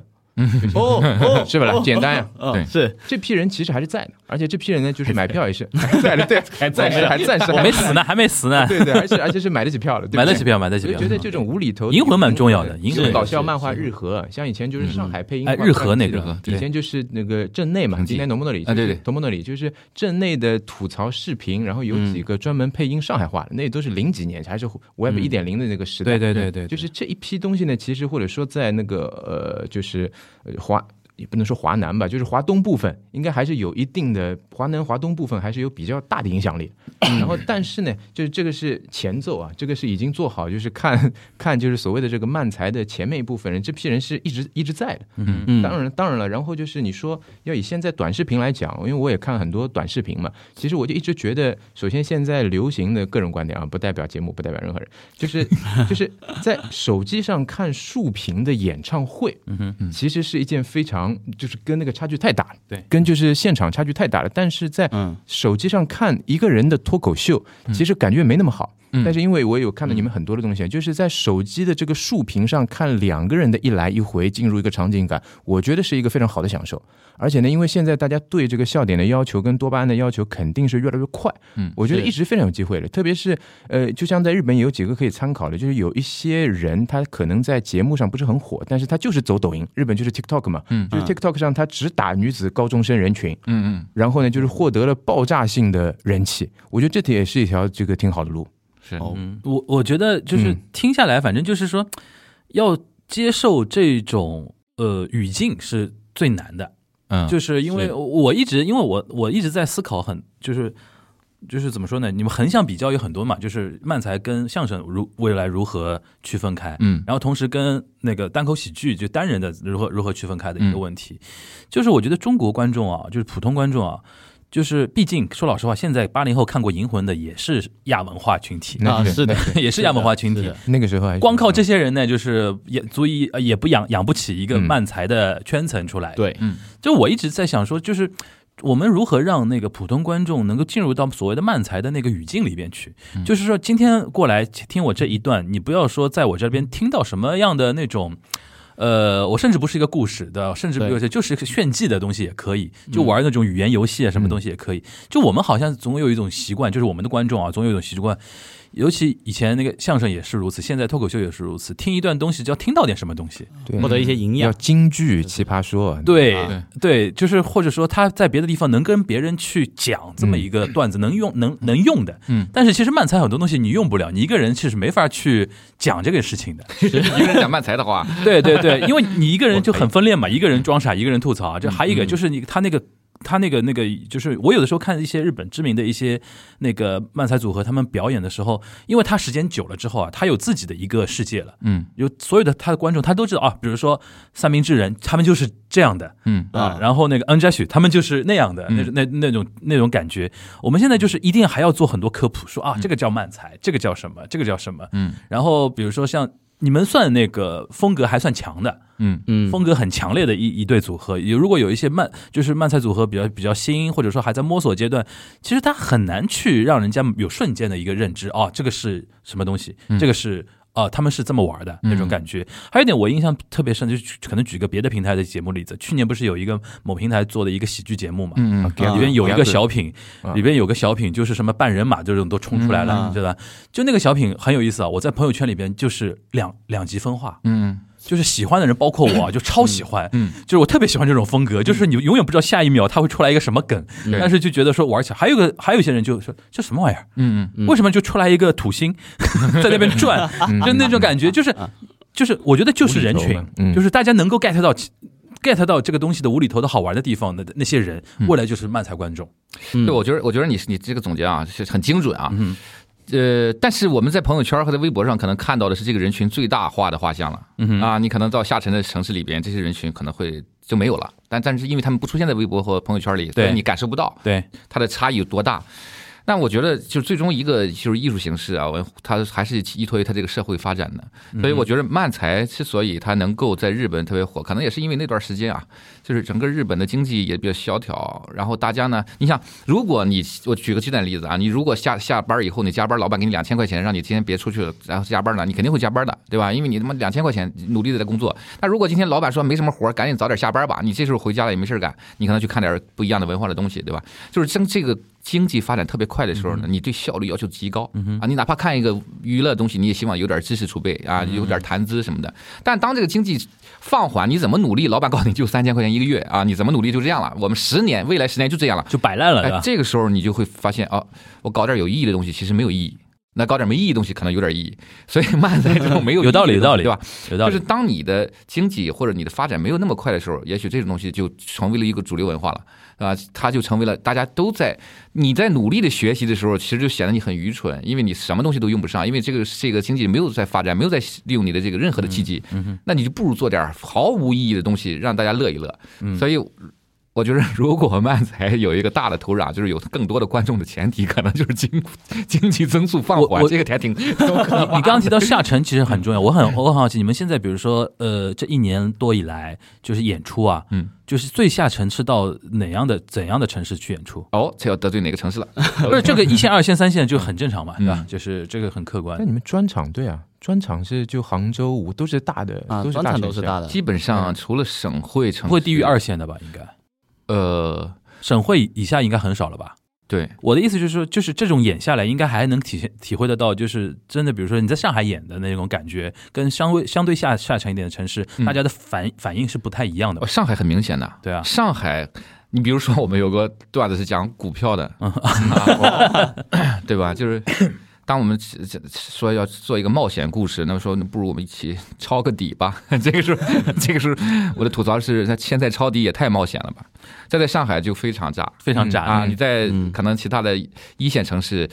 哦哦，是不啦？简单呀。嗯，对是这批人其实还是在的，而且这批人呢，就是 买票也是还 在的，对，还暂时还暂时还我没死呢，还没死呢，对对，而且而且是买得起票的，对买得起票，买得起票。我觉得这种无厘头，银魂蛮重要的银魂。搞笑漫画日和，像以前就是上海配音哎，日和那个日和，以前就是那个镇内嘛，今天农木那里啊对对。农木那里就是镇内的吐槽视频，然后有几个专门配音上海话的，那都是零几年，还是 Web 一点零的那个时代。对对对对，就是这一批东西呢，其实或者说在那个呃，就是呃华。也不能说华南吧，就是华东部分，应该还是有一定的华南、华东部分还是有比较大的影响力。然后，但是呢，就是这个是前奏啊，这个是已经做好，就是看看就是所谓的这个漫才的前面一部分人，这批人是一直一直在的。嗯嗯当然，当然了，然后就是你说要以现在短视频来讲，因为我也看很多短视频嘛，其实我就一直觉得，首先现在流行的个人观点啊，不代表节目，不代表任何人，就是就是在手机上看竖屏的演唱会，嗯哼，其实是一件非常就是跟那个差距太大了，对跟就是现场差距太大了。但是在嗯手机上看一个人的脱口秀，其实感觉没那么好。嗯但是因为我有看到你们很多的东西，就是在手机的这个竖屏上看两个人的一来一回进入一个场景感，我觉得是一个非常好的享受。而且呢，因为现在大家对这个笑点的要求跟多巴胺的要求肯定是越来越快，嗯我觉得一直非常有机会的。特别是呃，就像在日本也有几个可以参考的，就是有一些人他可能在节目上不是很火，但是他就是走抖音，日本就是 TikTok 嘛，嗯就是 TikTok 上他只打女子高中生人群，嗯嗯，然后呢，就是获得了爆炸性的人气。我觉得这也是一条这个挺好的路。是哦嗯，我我觉得就是嗯。听下来，反正就是说，要接受这种呃语境是最难的，嗯，就是因为我一直因为我我一直在思考很就是。就是怎么说呢？你们横向比较有很多嘛，就是漫才跟相声如未来如何区分开，嗯。然后同时跟那个单口喜剧就单人的如何如何区分开的一个嗯。问题，就是我觉得中国观众啊，就是普通观众啊，就是毕竟说老实话，现在八零后看过《银魂》的也是亚文化群体，啊，是的，也是亚文化群体那个时候还光靠这些人呢，就是也足以呃也不养养不起一个嗯漫才的圈层出来。，对，嗯就我一直在想说，就是我们如何让那个普通观众能够进入到所谓的漫才的那个语境里边去。就是说，今天过来听我这一段，你不要说在我这边听到什么样的那种。呃，我甚至不是一个故事的，甚至比如说就是一个炫技的东西也可以，就玩那种语言游戏啊，什么东西也可以。就我们好像总有一种习惯，就是我们的观众啊，总有一种习惯，尤其以前那个相声也是如此，现在脱口秀也是如此，听一段东西就要听到点什么东西。获得一些营要养。京剧奇葩说，对、啊对，就是或者说他在别的地方能跟别人去讲这么一个段子，能用能能用的，嗯，但是其实漫才很多东西你用不了，你一个人其实没法去讲这个事情的。一个人讲漫才的话，对对对，因为你一个人就很分裂嘛，一个人装傻，一个人吐槽，就还有一个就是你他那个。他那个那个，就是我有的时候看一些日本知名的一些那个漫才组合，他们表演的时候，因为他时间久了之后啊，他有自己的一个世界了，嗯。有所有的他的观众，他都知道啊，比如说三明治人，他们就是这样的，嗯啊，然后那个 N j a s h 他们就是那样的，那种那那种那种感觉。我们现在就是一定还要做很多科普，说啊，这个叫漫才，这个叫什么，这个叫什么。嗯。然后比如说像你们算那个风格还算强的，嗯嗯，风格很强烈的一一对组合。有如果有一些慢就是慢菜组合比较比较新，或者说还在摸索阶段，其实他很难去让人家有瞬间的一个认知哦，这个是什么东西，这个是。啊，他们是这么玩的那种感觉。还有一点我印象特别深，就是可能举个别的平台的节目例子。去年不是有一个某平台做的一个喜剧节目嘛，里边有一个小品啊，里边有个小品就是什么半人马这种都冲出来了，嗯对吧？就那个小品很有意思啊，我在朋友圈里边就是两两极分化，嗯就是喜欢的人包括我啊，就超喜欢，嗯，就是我特别喜欢这种风格，就是你永远不知道下一秒他会出来一个什么梗，但是就觉得说玩起来。还有个还有一些人就说这什么玩意儿，嗯嗯。为什么就出来一个土星？在那边转，就那种感觉，就是就是我觉得就是人群就是大家能够 get 到。get 到这个东西的无厘头的好玩的地方的那些人，未来就是漫才观众。对，我觉得我觉得你你这个总结啊是很精准啊。嗯呃，但是我们在朋友圈和在微博上可能看到的是这个人群最大化的画像了。嗯哼啊，你可能到下沉的城市里边，这些人群可能会就没有了。但但是因为他们不出现在微博和朋友圈里，所以对你感受不到对，它的差异有多大。那我觉得，就最终一个就是艺术形式啊，我它还是依托于它这个社会发展的。所以我觉得漫才之所以它能够在日本特别火，可能也是因为那段时间啊，就是整个日本的经济也比较萧条，然后大家呢，你想，如果你我举个极端例子啊，你如果下下班以后你加班，老板给你两千块钱，让你今天别出去了，然后加班呢，你肯定会加班的，对吧？因为你他妈两千块钱努力的在工作。那如果今天老板说没什么活儿，赶紧早点下班吧，你这时候回家了也没事儿干，你可能去看点不一样的文化的东西，对吧？就是像这个经济发展特别快的时候呢，你对效率要求极高啊，你哪怕看一个娱乐东西，你也希望有点知识储备啊，有点谈资什么的。但当这个经济放缓，你怎么努力，老板告诉你就三千块钱一个月啊，你怎么努力就这样了。我们十年，未来十年就这样了。就摆烂了，哎这个时候你就会发现啊，我搞点有意义的东西其实没有意义，那搞点没意义的东西可能有点意义。所以慢才这种没有 有道理有道理对吧？有道理就是。当你的经济或者你的发展没有那么快的时候，也许这种东西就成为了一个主流文化了，啊，它就成为了大家都在你在努力的学习的时候，其实就显得你很愚蠢，因为你什么东西都用不上，因为这个这个经济没有在发展，没有在利用你的这个任何的契机，那你就不如做点毫无意义的东西，让大家乐一乐。所以。我觉得，如果漫才有一个大的土壤，就是有更多的观众的前提，可能就是经经济增速放缓我，这个还挺 你你刚刚提到下沉其实很重要，我很我很好奇，你们现在比如说呃这一年多以来就是演出啊，嗯，就是最下沉是到哪样的怎样的城市去演出？哦，这要得罪哪个城市了？不是这个一线、二线、三线就很正常嘛，对吧嗯？就是这个很客观那。你们专场对啊，专场是就杭州、五都是大的，啊，都是专大城市啊场都是大的，基本上除了省会城市，不会低于二线的吧？应该呃，省会以下应该很少了吧？对，我的意思就是说，就是这种演下来，应该还能体现体会得到，就是真的，比如说你在上海演的那种感觉，跟相对相对下下沉一点的城市，嗯大家的反反应是不太一样的上海很明显的，对啊上海。你比如说，我们有个段子是讲股票的，嗯 啊我 对吧？就是当我们说要做一个冒险故事，那么说不如我们一起抄个底吧。这个时候，这个时候我的吐槽是，那现在抄底也太冒险了吧？这在上海就非常炸非常炸啊！你在嗯可能其他的一线城市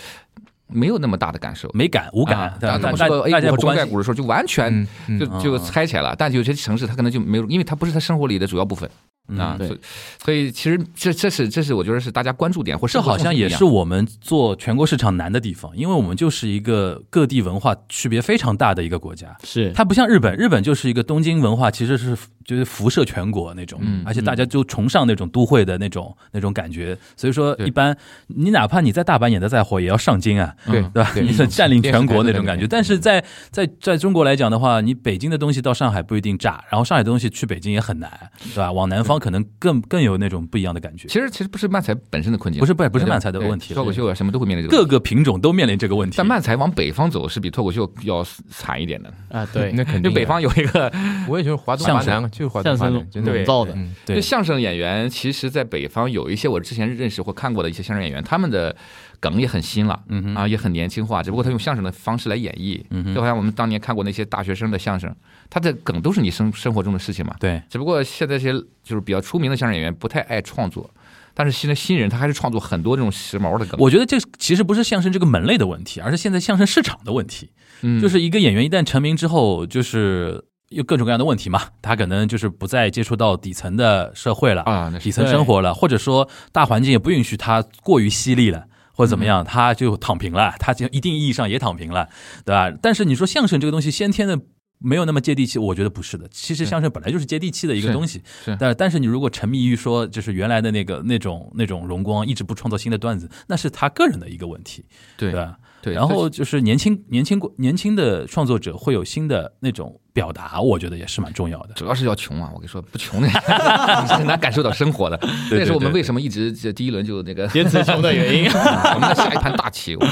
没有那么大的感受。没感无感啊，对吧大当他们说大 A 股和中概股的时候，就完全嗯嗯就就嗯拆起来了。但有些城市它可能就没有，因为它不是它生活里的主要部分啊，对所以所以其实这这是这是我觉得是大家关注点，或这好像也是我们做全国市场难的地方，因为我们就是一个各地文化区别非常大的一个国家。是它不像日本，日本就是一个东京文化，其实是就是辐射全国那种，嗯而且大家就崇尚那种都会的那种那种感觉。所以说，一般你哪怕你在大阪演的再火，也要上京啊，对对吧？对你是占领全国那种感觉。但是在在在中国来讲的话，你北京的东西到上海不一定炸，然后上海的东西去北京也很难，对吧？往南方可能更更有那种不一样的感觉。其实其实不是漫才本身的困境，不是不是不是漫才的问题脱口秀啊什么都会面临这个问题。各个品种都面临这个问题。但漫才往北方走是比脱口秀要惨一点的，啊，对，那肯定的。因为北方有一个我也就是华东华南，就是华东相声对笼罩的，嗯，对。就相声演员，其实在北方有一些我之前认识或看过的一些相声演员，他们的梗也很新了，嗯啊，也很年轻化，只不过他用相声的方式来演绎，嗯就好像我们当年看过那些大学生的相声，他的梗都是你生生活中的事情嘛，对，只不过现在这些就是比较出名的相声演员不太爱创作，但是现在新人他还是创作很多这种时髦的梗，我觉得这其实不是相声这个门类的问题，而是现在相声市场的问题。嗯。就是一个演员一旦成名之后，就是有各种各样的问题嘛，他可能就是不再接触到底层的社会了，啊，底层生活了，或者说大环境也不允许他过于犀利了。或者怎么嗯样，他就躺平了，他就一定意义上也躺平了，对吧？但是你说相声这个东西先天的没有那么接地气，我觉得不是的。其实相声本来就是接地气的一个东西，是但但是你如果沉迷于说就是原来的那个那种那种荣光，一直不创造新的段子，那是他个人的一个问题，对对吧？对，然后就是年轻年轻年轻的创作者会有新的那种表达，我觉得也是蛮重要的。主要是要穷啊！我跟你说，不穷的 你是很难感受到生活的。这也是我们为什么一直这第一轮就那个坚持穷的原因。我们在下一盘大棋。我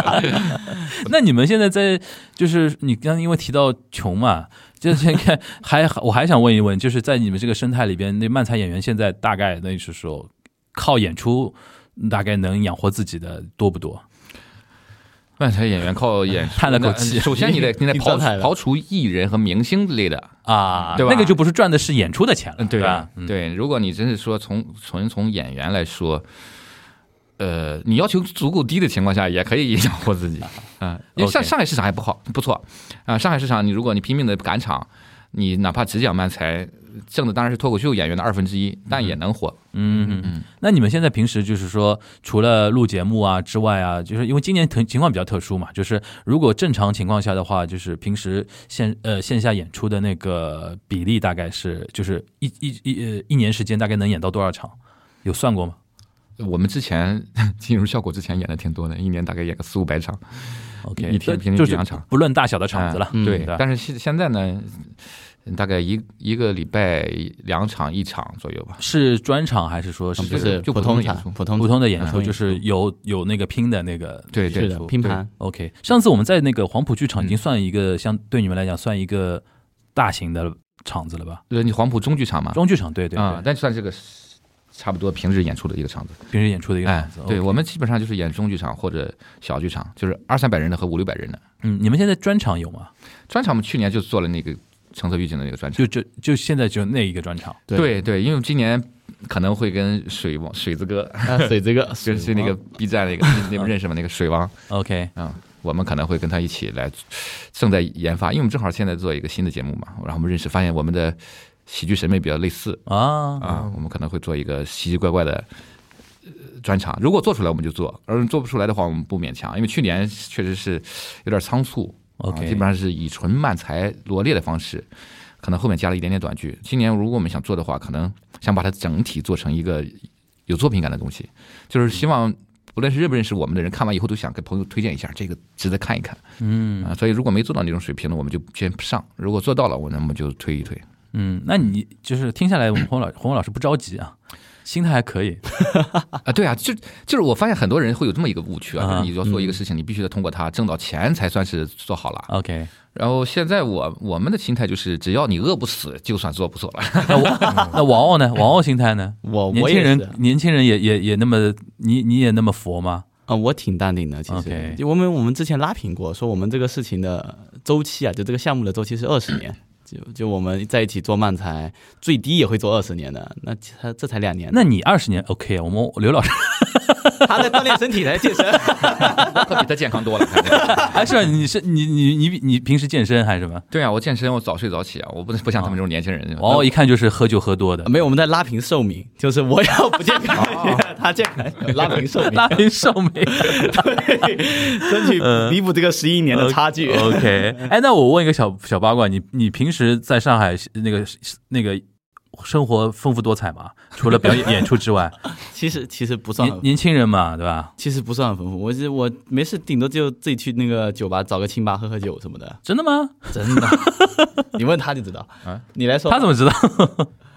那你们现在在就是你刚刚因为提到穷嘛，就是现在还我还想问一问，就是在你们这个生态里边，那漫才演员现在大概那是说靠演出大概能养活自己的多不多？漫才演员靠演出 叹了口气首先你得你得 刨挺状态的刨除艺人和明星之类的，啊，对吧那个就不是赚的是演出的钱了，嗯，对吧？嗯，对，如果你真是说从纯从演员来说，呃，你要求足够低的情况下，也可以养活自己 啊。因为上上海市场还不好，不错啊。上海市场，你如果你拼命的赶场，你哪怕只讲漫才，挣的当然是脱口秀演员的二分之一，但也能火。嗯嗯嗯。那你们现在平时就是说，除了录节目啊之外啊，就是因为今年情情况比较特殊嘛，就是如果正常情况下的话，就是平时线呃线下演出的那个比例大概是就是一一一呃一年时间大概能演到多少场？有算过吗我们之前 进入效果之前演的挺多的，一年大概演个四五百场。？OK，一天平均就是两场不论大小的场子了。嗯对但是现现在呢，大概一一个礼拜两场一场左右吧。是专场还是说是就是就普通场普通的演出，普通普通的演出？嗯就是有有那个拼的那个对对拼盘。OK，上次我们在那个黄埔剧场已经嗯算一个，相对你们来讲算一个大型的场子了吧？对，你黄埔中剧场嘛，中剧场，对对啊，对，但算是个差不多平日演出的一个场子。平日演出的一个哎场子。，对我们基本上就是演中剧场或者小剧场，就是二三百人的和五六百人的。嗯，你们现在专场有吗？专场我们去年就做了那个橙色预警的那个专场。就就就现在就那一个专场。对对对，因为今年可能会跟水王水子哥，啊，水子哥 就是那个 B 站那个，你你们认识吗？那个水王 OK，嗯、我们可能会跟他一起来，正在研发，因为我们正好现在做一个新的节目嘛，然后我们认识，发现我们的喜剧审美比较类似啊，啊，我们可能会做一个奇奇怪怪的。呃专场，如果做出来我们就做，而做不出来的话我们不勉强，因为去年确实是有点仓促，OK 啊基本上是以纯慢才罗列的方式，可能后面加了一点点短句。今年如果我们想做的话，可能想把它整体做成一个有作品感的东西，就是希望不论是认不认识我们的人，看完以后都想给朋友推荐一下，这个值得看一看嗯啊。所以如果没做到那种水平呢，我们就先不上；如果做到了，我那么就推一推。嗯，那你就是听下来，我们洪老洪老师不着急啊，心态还可以。啊，对啊，就就是我发现很多人会有这么一个误区啊，啊就是你要做一个事情，你必须得通过它挣到钱才算是做好了。OK，然后现在我我们的心态就是，只要你饿不死，就算做不做了。那王傲呢？王傲心态呢？我年轻人年轻人也也也那么你你也那么佛吗？啊，我挺淡定的。其实 OK 就我们我们之前拉平过，说我们这个事情的周期啊，就这个项目的周期是二十年。就就我们在一起做漫才，最低也会做二十年的，那他这才两年。那你二十年 OK？我们刘老师 他在锻炼身体，在健身。我可比他健康多了。哎，是啊？你是你你你你平时健身还是什么？对啊，我健身，我早睡早起啊，我不不像他们这种年轻人。哦，一看就是喝酒喝多的。没有，我们在拉平寿命，就是我要不健康，他健康，拉平寿命，拉平寿命，对，争取弥补这个十一年的差距。OK，哎，那我问一个小小八卦，你你平时在上海那个那个生活丰富多彩嘛？除了表演演出之外，其实其实不算，年年轻人嘛，对吧？其实不算很丰富。我是我没事，顶多就自己去那个酒吧找个清吧喝喝酒什么的。真的吗？真的，你问他就知道。啊你来说，他怎么知道？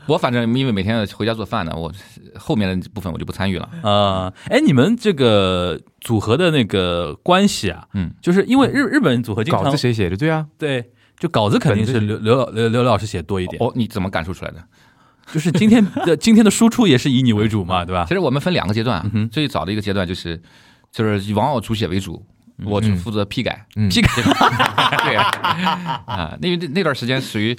我反正因为每天回家做饭呢，我后面的部分我就不参与了。啊，哎，你们这个组合的那个关系啊，嗯，就是因为日日本组合经常稿子谁写的？对啊，对，就稿子肯定是刘刘老刘刘老师写多一点，哦，你怎么感受出来的？就是今天的今天的输出也是以你为主嘛，对吧其？实我们分两个阶段最早的一个阶段就是就是以王傲主写为主，我只负责批改。嗯批改 对啊，啊，那那那段时间属于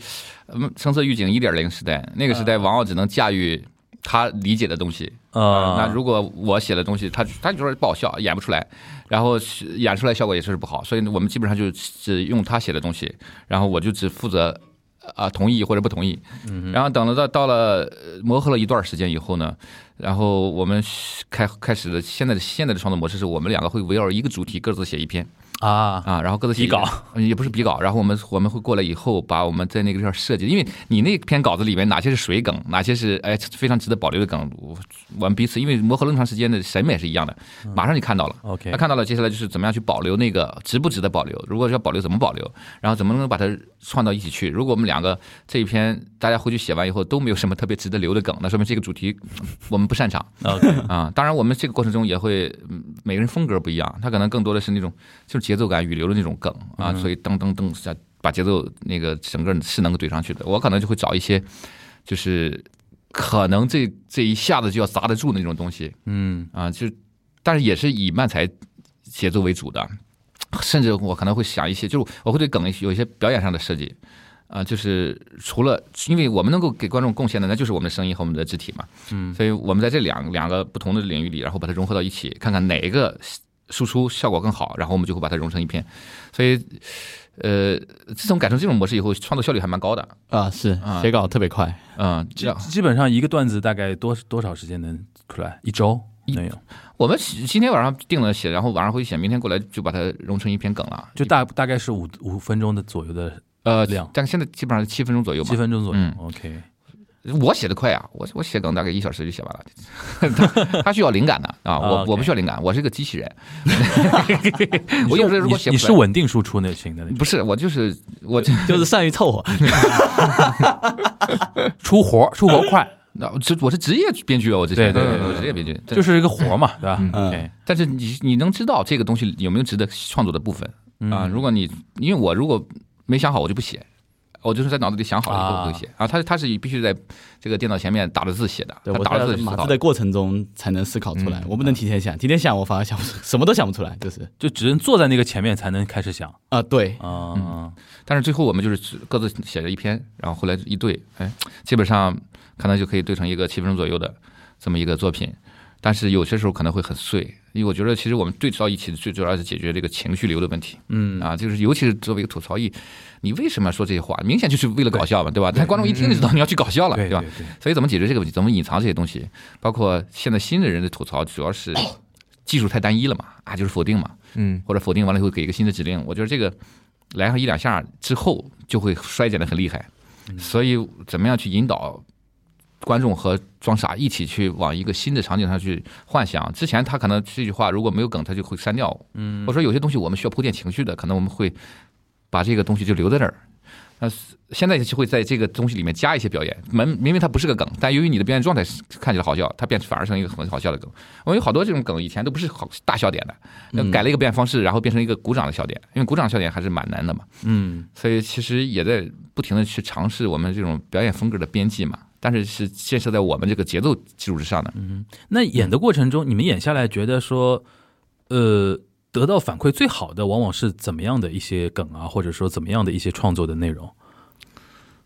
嗯声色预警一点零时代，那个时代王傲只能驾驭他理解的东西。呃，那如果我写的东西，他他就说不好笑，演不出来，然后是演出来效果也是不好，所以我们基本上就只用他写的东西，然后我就只负责啊、同意或者不同意。然后等了到到了呃磨合了一段时间以后呢，然后我们开开始的现在的现在的创作模式是我们两个会围绕一个主题各自写一篇啊，啊，然后各自写稿嗯也不是比稿，然后我们我们会过来以后把我们在那个地方设计，因为你那篇稿子里面哪些是水梗，哪些是哎非常值得保留的梗，我我们彼此因为磨合那么长时间的审美是一样的，马上就看到了。OK 那看到了，接下来就是怎么样去保留那个值不值得保留？如果要保留，怎么保留？然后怎么能把它串到一起去？如果我们两个这一篇大家回去写完以后都没有什么特别值得留的梗，那说明这个主题我们不擅长 OK，啊。当然，我们这个过程中也会，嗯每个人风格不一样，他可能更多的是那种就是节奏感、语流的那种梗啊，所以噔噔噔下把节奏那个整个是能够怼上去的。我可能就会找一些就是可能这这一下子就要砸得住那种东西，嗯啊，就但是也是以慢才节奏为主的，甚至我可能会想一些，就是我会对梗有一些表演上的设计。啊，就是除了，因为我们能够给观众贡献的，那就是我们的声音和我们的肢体嘛，嗯所以我们在这两两个不同的领域里，然后把它融合到一起，看看哪一个输出效果更好，然后我们就会把它融成一片。所以，呃，自从改成这种模式以后，创作效率还蛮高的，啊，是啊写稿特别快，嗯，基这样基本上一个段子大概多多少时间能出来？一周能有？我们今天晚上定了写，然后晚上回去写，明天过来就把它融成一篇梗了，就大大概是五五分钟的左右的呃量但现在基本上是七分钟左右吧七。分钟左右嗯。OK，我写的快啊，我我写梗大概一小时就写完了。他他需要灵感的啊，我我不需要灵感，我是个机器人。我有时候如果写你是稳定输出那型的那，不是我就是我就就是善于凑合。出活出活快，那这我是职业编剧啊，我之前。对对对我职业编剧，就是一个活嘛，对吧？嗯。但是你你能知道这个东西有没有值得创作的部分？啊？如果你因为我如果没想好，我就不写。我就是在脑子里想好了以后我会写啊，他他是必须在这个电脑前面打着字写的，对，他打着字。码字的过程中才能思考出来，我不能提前想，提前想我反而想不出，什么都想不出来，就是就只能坐在那个前面才能开始想啊，对，啊。但是最后我们就是只各自写了一篇，然后后来一对，哎，基本上可能就可以对成一个七分钟左右的这么一个作品。但是有些时候可能会很碎，因为我觉得其实我们对到一起最主要是解决这个情绪流的问题。嗯啊，就是尤其是作为一个吐槽艺，你为什么要说这些话？明显就是为了搞笑嘛，对吧？但观众一听就知道你要去搞笑了，对吧？所以怎么解决这个问题？怎么隐藏这些东西？包括现在新的人的吐槽，主要是技术太单一了嘛，啊，就是否定嘛，嗯，或者否定完了以后给一个新的指令。我觉得这个来上一两下之后，就会衰减的很厉害。所以怎么样去引导观众和装傻一起去往一个新的场景上去幻想？之前他可能这句话如果没有梗，他就会删掉。嗯，或者说有些东西我们需要铺垫情绪的，可能我们会把这个东西就留在这儿。那现在就会在这个东西里面加一些表演，明明明它不是个梗，但由于你的表演状态是看起来好笑，它变反而成一个很好笑的梗。我有好多这种梗以前都不是好大笑点的，那改了一个表演方式，然后变成一个鼓掌的笑点，因为鼓掌笑点还是蛮难的嘛。嗯所以其实也在不停的去尝试我们这种表演风格的编辑嘛，但是是建设在我们这个节奏基础之上的。嗯那演的过程中，你们演下来觉得说，呃，得到反馈最好的往往是怎么样的一些梗啊，或者说怎么样的一些创作的内容？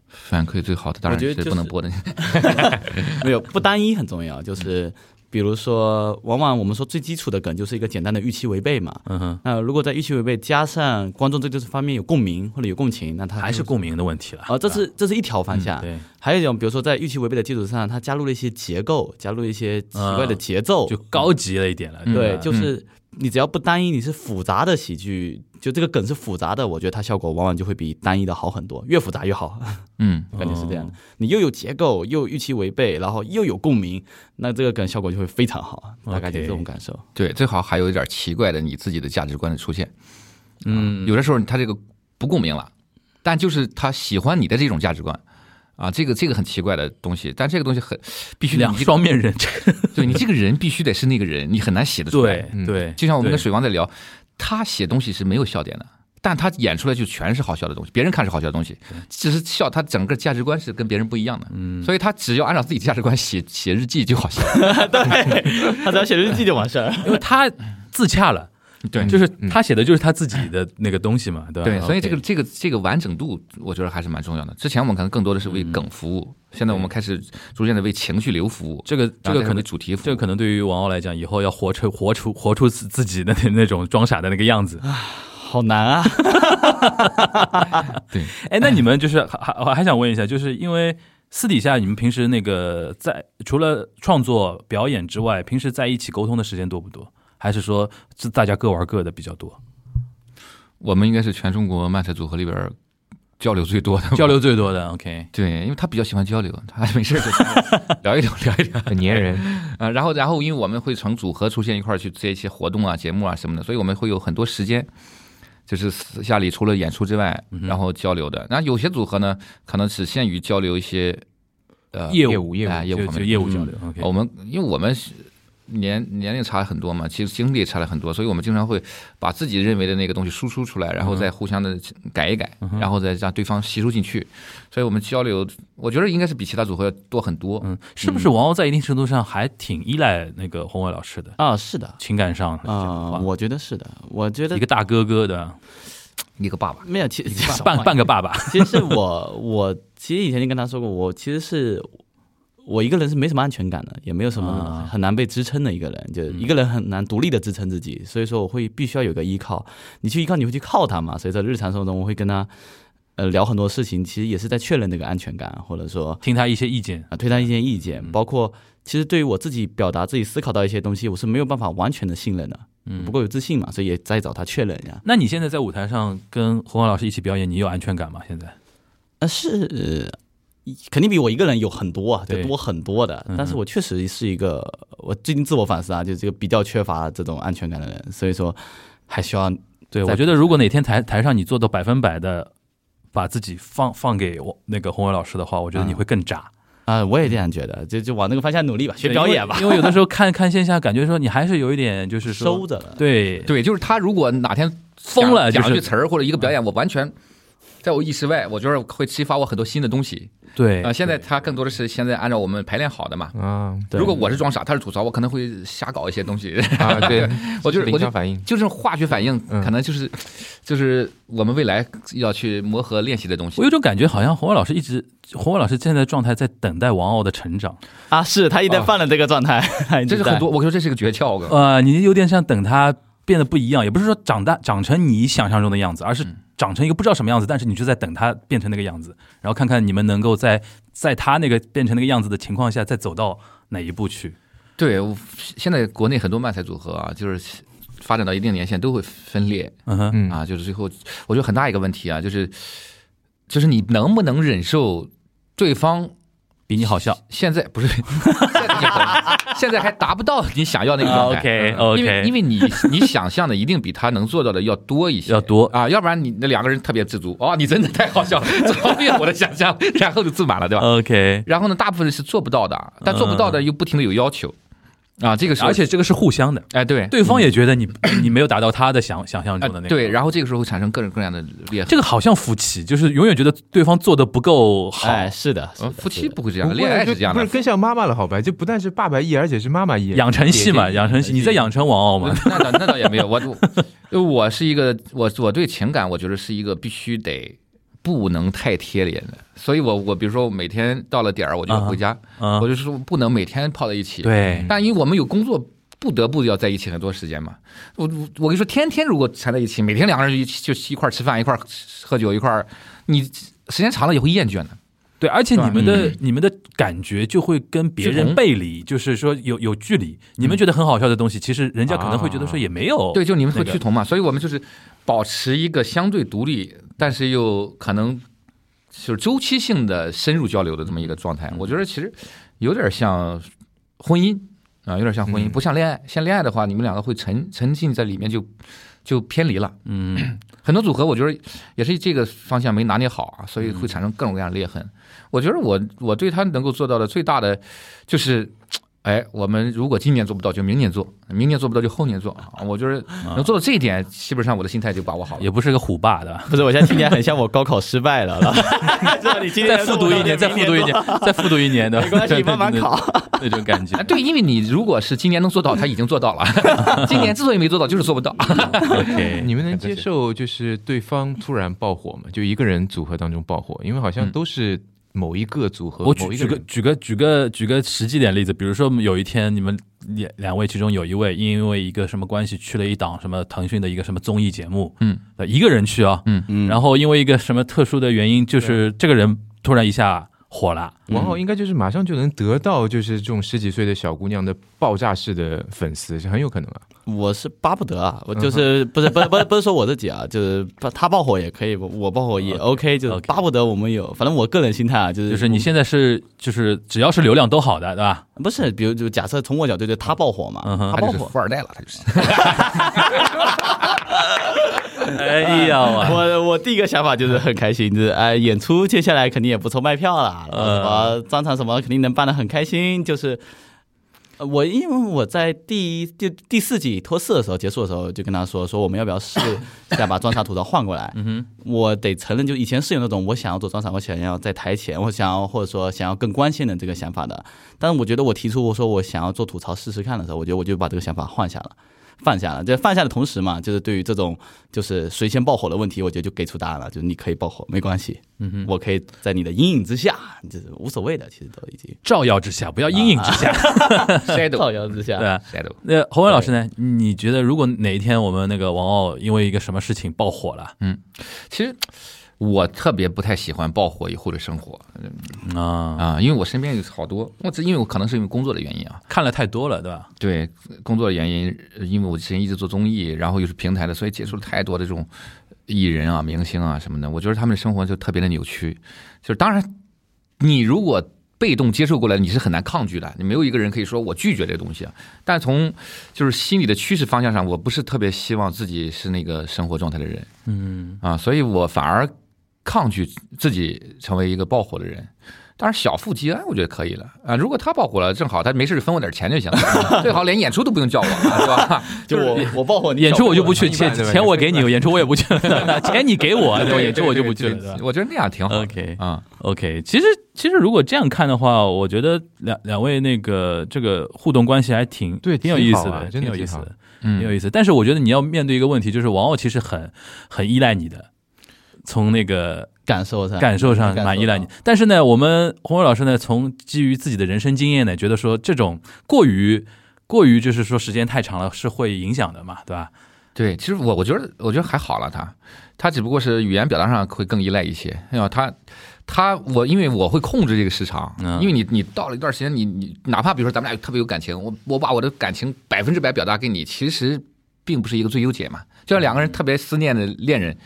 反馈最好的当然不能播的，没有不单一很重要，就是比如说，往往我们说最基础的梗就是一个简单的预期违背嘛。嗯哼，那如果在预期违背加上观众对这方面有共鸣或者有共情，那他还是共鸣的问题了。啊，这是这是一条方向。对，还有一种，比如说在预期违背的基础上，它加入了一些结构，加入了一些奇怪的节奏，就高级了一点了。对，就是你只要不单一，你是复杂的喜剧，就这个梗是复杂的，我觉得它效果往往就会比单一的好很多，越复杂越好。嗯，感觉是这样的，你又有结构，又预期违背，然后又有共鸣，那这个梗效果就会非常好，大概就这种感受。对，最好还有一点奇怪的你自己的价值观的出现。嗯，有的时候他这个不共鸣了，但就是他喜欢你的这种价值观。啊，这个这个很奇怪的东西，但这个东西很必须两你双面人，这个对你这个人必须得是那个人，你很难写得出来。对对，就像我们跟水王在聊，他写东西是没有笑点的，但他演出来就全是好笑的东西，别人看是好笑的东西，只是笑他整个价值观是跟别人不一样的。嗯，所以他只要按照自己的价值观写写日记就好笑。对他只要写日记就完事儿。因为他自洽了，对就是他写的就是他自己的那个东西嘛，对吧？对，所以这个这个这个完整度，我觉得还是蛮重要的。之前我们可能更多的是为梗服务，现在我们开始逐渐的为情绪流服务。这个这个可能主题，这个可能对于王鸥来讲，以后要活出活出活出自自己的那那种装傻的那个样子。好难啊！对，哎，那你们就是还还我还想问一下，就是因为私底下你们平时那个在除了创作表演之外，平时在一起沟通的时间多不多？还是说是大家各玩各的比较多，我们应该是全中国漫才组合里边交流最多的交。流最多的？OK，对，因为他比较喜欢交流，他没事就 聊一聊，聊一聊。很粘人。啊，然后然后因为我们会成组合出现一块儿去接一些活动啊、节目啊什么的，所以我们会有很多时间，就是私下里除了演出之外，然后交流的。那有些组合呢，可能只限于交流一些呃业业务业务业务方面业务交流。OK，我们因为我们是年年龄差很多嘛，其实经历也差了很多，所以我们经常会把自己认为的那个东西输出出来，然后再互相的改一改，然后再让对方吸收进去。所以我们交流，我觉得应该是比其他组合要多很多。嗯，是不是王鸥在一定程度上还挺依赖那个宏伟老师的啊，是的，情感上啊，话我觉得是的，我觉得一个大哥哥的 一个爸爸，没有，其实半半个爸爸，其实我，我其实以前就跟他说过，我其实是我一个人是没什么安全感的，也没有什么啊很难被支撑的一个人，就一个人很难独立的支撑自己，所以说我会必须要有个依靠。你去依靠，你会去靠他嘛？所以在日常生活中，我会跟他呃聊很多事情，其实也是在确认这个安全感，或者说听他一些意见。啊推他一些意见，包括其实对于我自己表达自己思考到一些东西，我是没有办法完全的信任的，嗯不够有自信嘛，所以也在找他确认一下。那你现在在舞台上跟洪华老师一起表演，你有安全感吗？现在？呃，是呃肯定比我一个人有很多啊，就多很多的。但是我确实是一个，我最近自我反思啊，就是这个比较缺乏这种安全感的人，所以说还需要对，我觉得如果哪天台台上你做到百分百的把自己放放给我那个宏伟老师的话，我觉得你会更渣。啊、我也这样觉得，就就往那个方向努力吧，学表演吧因为，因为有的时候看看线下，感觉说你还是有一点就是说收着了。对对，就是他如果哪天疯了就是讲讲一句词儿或者一个表演，我完全在我意识外，我觉得会激发我很多新的东西对啊、现在他更多的是现在按照我们排练好的嘛。啊对如果我是装傻，他是吐槽，我可能会瞎搞一些东西。啊，对，我就是我场反应。就是化学反应，嗯可能就是就是我们未来要去磨合练习的东西我。有种感觉，好像洪伟老师一直，洪伟老师现在的状态在等待王傲的成长。啊，是他一直在犯了这个状态，这是很多，我说这是个诀窍。呃，你有点像等他变得不一样，也不是说长大长成你想象中的样子，而是长成一个不知道什么样子，但是你就在等他变成那个样子，然后看看你们能够在在他那个变成那个样子的情况下，再走到哪一步去。对，我现在国内很多漫才组合啊，就是发展到一定年限都会分裂。嗯哼，嗯。啊，就是最后我觉得很大一个问题啊，就是就是你能不能忍受对方比你好笑。现在不是现在 现在还达不到你想要那个状态。OK 因为 OK，因为你你想象的一定比他能做到的要多一些，要多。啊，要不然你那两个人特别知足，哦，你真的太好笑了，超越我的想象，然后就自满了，对吧？OK，然后呢，大部分人是做不到的，但做不到的又不停的有要求，啊，这个时候而且这个是互相的，哎对对方也觉得你你没有达到他的想想象哎中的那个。对，然后这个时候会产生各种各样的裂痕。这个好像夫妻，就是永远觉得对方做的不够好。哎，是的，是呃的夫妻不会这样恋爱是这样的不是。更像妈妈了，好吧？就不但是爸爸一，而且是妈妈一，养成系嘛，养成系，你在养成王傲吗？那倒那倒也没有，我我 我是一个我我对情感，我觉得是一个必须得不能太贴脸的。所以我我比如说我每天到了点儿我就回家，啊我就说不能每天泡在一起。，对，但因为我们有工作。不得不要在一起很多时间嘛，我我我跟你说，天天如果缠在一起，每天两个人一起就一块吃饭，一块喝酒，一块，你时间长了也会厌倦的。对，而且你们的、嗯你们的感觉就会跟别人背离，就是说有有距离。你们觉得很好笑的东西，其实人家可能会觉得说也没有。对，就你们会趋同嘛，所以我们就是保持一个相对独立，但是又可能就是周期性的深入交流的这么一个状态。我觉得其实有点像婚姻啊，有点像婚姻，嗯不像恋爱。像恋爱的话，你们两个会沉沉浸在里面就就偏离了。嗯，很多组合我觉得也是这个方向没拿捏好啊，所以会产生各种各样的裂痕。我觉得我我对他能够做到的最大的就是。哎，我们如果今年做不到，就明年做；明年做不到，就后年做。啊我就是能做到这一点，基本上我的心态就把握好了。也不是个虎爸的。不是，我现在听起来很像我高考失败了。知道你今天再复读一年，再复读一年，再复读一年的，没关系，对慢慢。考。那种感觉啊，。对，因为你如果是今年能做到，他已经做到了。今年之所以没做到，就是做不到。OK，你们能接受就是对方突然爆火吗？就一个人组合当中爆火，因为好像嗯都是某一个组合，我举举个某一个举个举个举个实际点例子，比如说有一天你们两两位其中有一位因为一个什么关系去了一档什么腾讯的一个什么综艺节目，嗯。呃，一个人去啊，嗯。然后因为一个什么特殊的原因，就是这个人突然一下火了，王浩应该就是马上就能得到就是这种十几岁的小姑娘的爆炸式的粉丝，是很有可能啊。我是巴不得啊，我就是不是不是不是不是说我自己啊，就是他爆火也可以，我爆火也 OK，就是巴不得我们有，反正我个人心态啊，就是就是你现在是就是只要是流量都好的，对吧？不是，比如就假设从我角度，就他爆火嘛，嗯他爆火，富二代了，他就是。哎呀，我我我第一个想法就是很开心，就是哎，演出接下来肯定也不愁卖票了，什么专场什么肯定能办得很开心。就是呃我因为我在第一第第四季脱四的时候结束的时候，就跟他说说我们要不要试 一下把装傻吐槽换过来。嗯哼，我得承认，就以前是有那种我想要做装傻，我想要在台前，我想要或者说想要更关心的这个想法的。但是我觉得我提出我说我想要做吐槽试试看的时候，我觉得我就把这个想法换下了。放下了，这放下的同时嘛，就是对于这种就是谁先爆火的问题，我觉得就给出答案了，就是你可以爆火，没关系，嗯哼，我可以在你的阴影之下，就是无所谓的，其实都已经。照耀之下，不要阴影之下，shadow。照耀之下，对那侯文老师呢？你觉得如果哪一天我们那个王傲因为一个什么事情爆火了？嗯。其实我特别不太喜欢爆火以后的生活啊？啊，因为我身边有好多，我只因为我可能是因为工作的原因啊，看了太多了，对吧？对工作的原因，呃因为我之前一直做综艺，然后又是平台的，所以接触了太多的这种艺人啊、明星啊什么的，我觉得他们的生活就特别的扭曲。就是当然，你如果被动接受过来，你是很难抗拒的，你没有一个人可以说我拒绝这个东西啊。但从就是心理的趋势方向上，我不是特别希望自己是那个生活状态的人嗯，啊，所以我反而抗拒自己成为一个爆火的人。当然，小富即安，我觉得可以了啊。如果他爆火了，正好他没事分我点钱就行了，最好连演出都不用叫我，是吧？就我我爆火，你演出我就不去，钱钱我给你，演出我也不去，钱你给我，对吧？演出我就不去了，我觉得那样挺好。？OK 啊，OK，其实其实如果这样看的话，我觉得两两位那个这个互动关系还挺对挺有意思的，真的挺有意思的，挺有嗯，意思。但是我觉得你要面对一个问题，就是王傲其实很很依赖你的，从那个感受上感受上满意了你。但是呢，我们洪伟老师呢，从基于自己的人生经验呢，觉得说这种过于过于就是说时间太长了是会影响的嘛，对吧？对，其实我我觉得我觉得还好了，他他只不过是语言表达上会更依赖一些，哎呀，他。他我因为我会控制这个时长，嗯因为你你到了一段时间，你你哪怕比如说咱们俩特别有感情，我我把我的感情百分之百表达给你，其实并不是一个最优解嘛。就像两个人特别思念的恋人，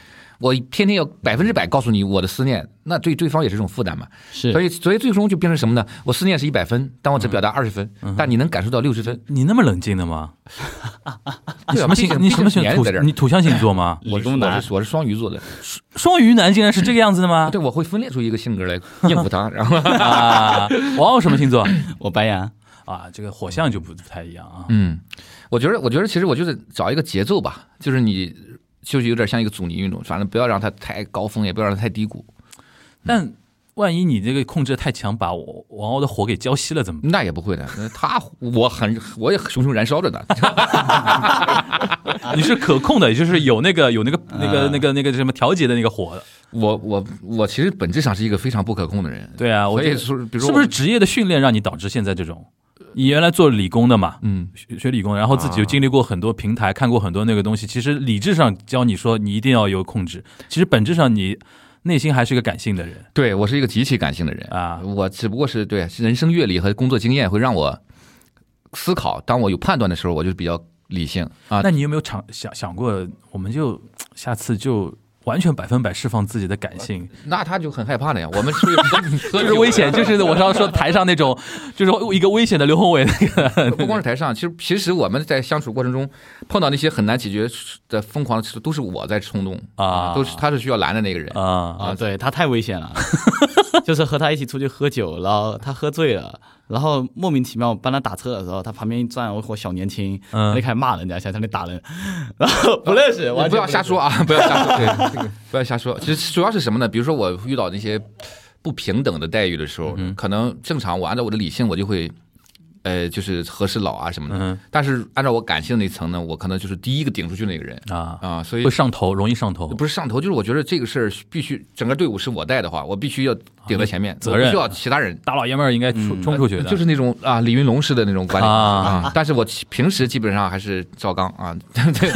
我天天要百分之百告诉你我的思念，那对对方也是一种负担嘛。是所以所以最终就变成什么呢？我思念是一百分，但我只表达二十分，但你能感受到六十分。你那么冷静的吗？你什么星？你什么星土你土象星座吗？我 我是我是双鱼座的，双鱼男竟然是这个样子的吗？对，我会分裂出一个性格来应付他，然后 啊，王傲什么星座？我白羊，啊，这个火象就不不太一样啊。嗯，我觉得我觉得其实我就是找一个节奏吧，就是你就是有点像一个阻尼运动，反正不要让它太高峰，也不要让它太低谷，但万一你这个控制太强，把我王鸥的火给浇熄了怎么办？那也不会的。他我很我也熊熊燃烧着呢，你是可控的，也就是有那个有那个那个嗯那个那个什么调节的那个火的。我我我其实本质上是一个非常不可控的人。对啊，我觉得所以说，比如说是不是职业的训练让你导致现在这种？你原来做理工的嘛，嗯，学学理工，然后自己又经历过很多平台，看过很多那个东西。其实理智上教你说你一定要有控制，其实本质上你内心还是一个感性的人对我是一个极其感性的人啊。我只不过是对人生阅历和工作经验会让我思考，当我有判断的时候，我就比较理性啊。那你有没有想想想过，我们就下次就完全百分百释放自己的感性，那他就很害怕了呀。我们出去 喝就是危险，就是我刚刚说台上那种，就是一个危险的刘宏伟那个，不光是台上，其实其实我们在相处过程中碰到那些很难解决的疯狂的事，都是我在冲动啊。都是他是需要拦的那个人。啊。啊，对他太危险了，就是和他一起出去喝酒，然后他喝醉了，然后莫名其妙帮他打车的时候，他旁边站有伙小年轻，嗯他就开始骂人家，想在那里打人，然后不认识，完全不要瞎说啊！不要瞎说，对，这个 不要瞎说。其实主要是什么呢？比如说我遇到那些不平等的待遇的时候，可能正常我按照我的理性，我就会。呃，就是和事佬啊什么的，嗯但是按照我感性那层呢，我可能就是第一个顶出去那个人啊，啊，所以会上头，容易上头，不是上头，就是我觉得这个事儿必须整个队伍是我带的话，我必须要顶在前面，责任不需要其他人。大老爷们儿应该冲冲出去的，就是那种啊，李云龙式的那种管理啊啊，但是我平时基本上还是赵刚啊，对，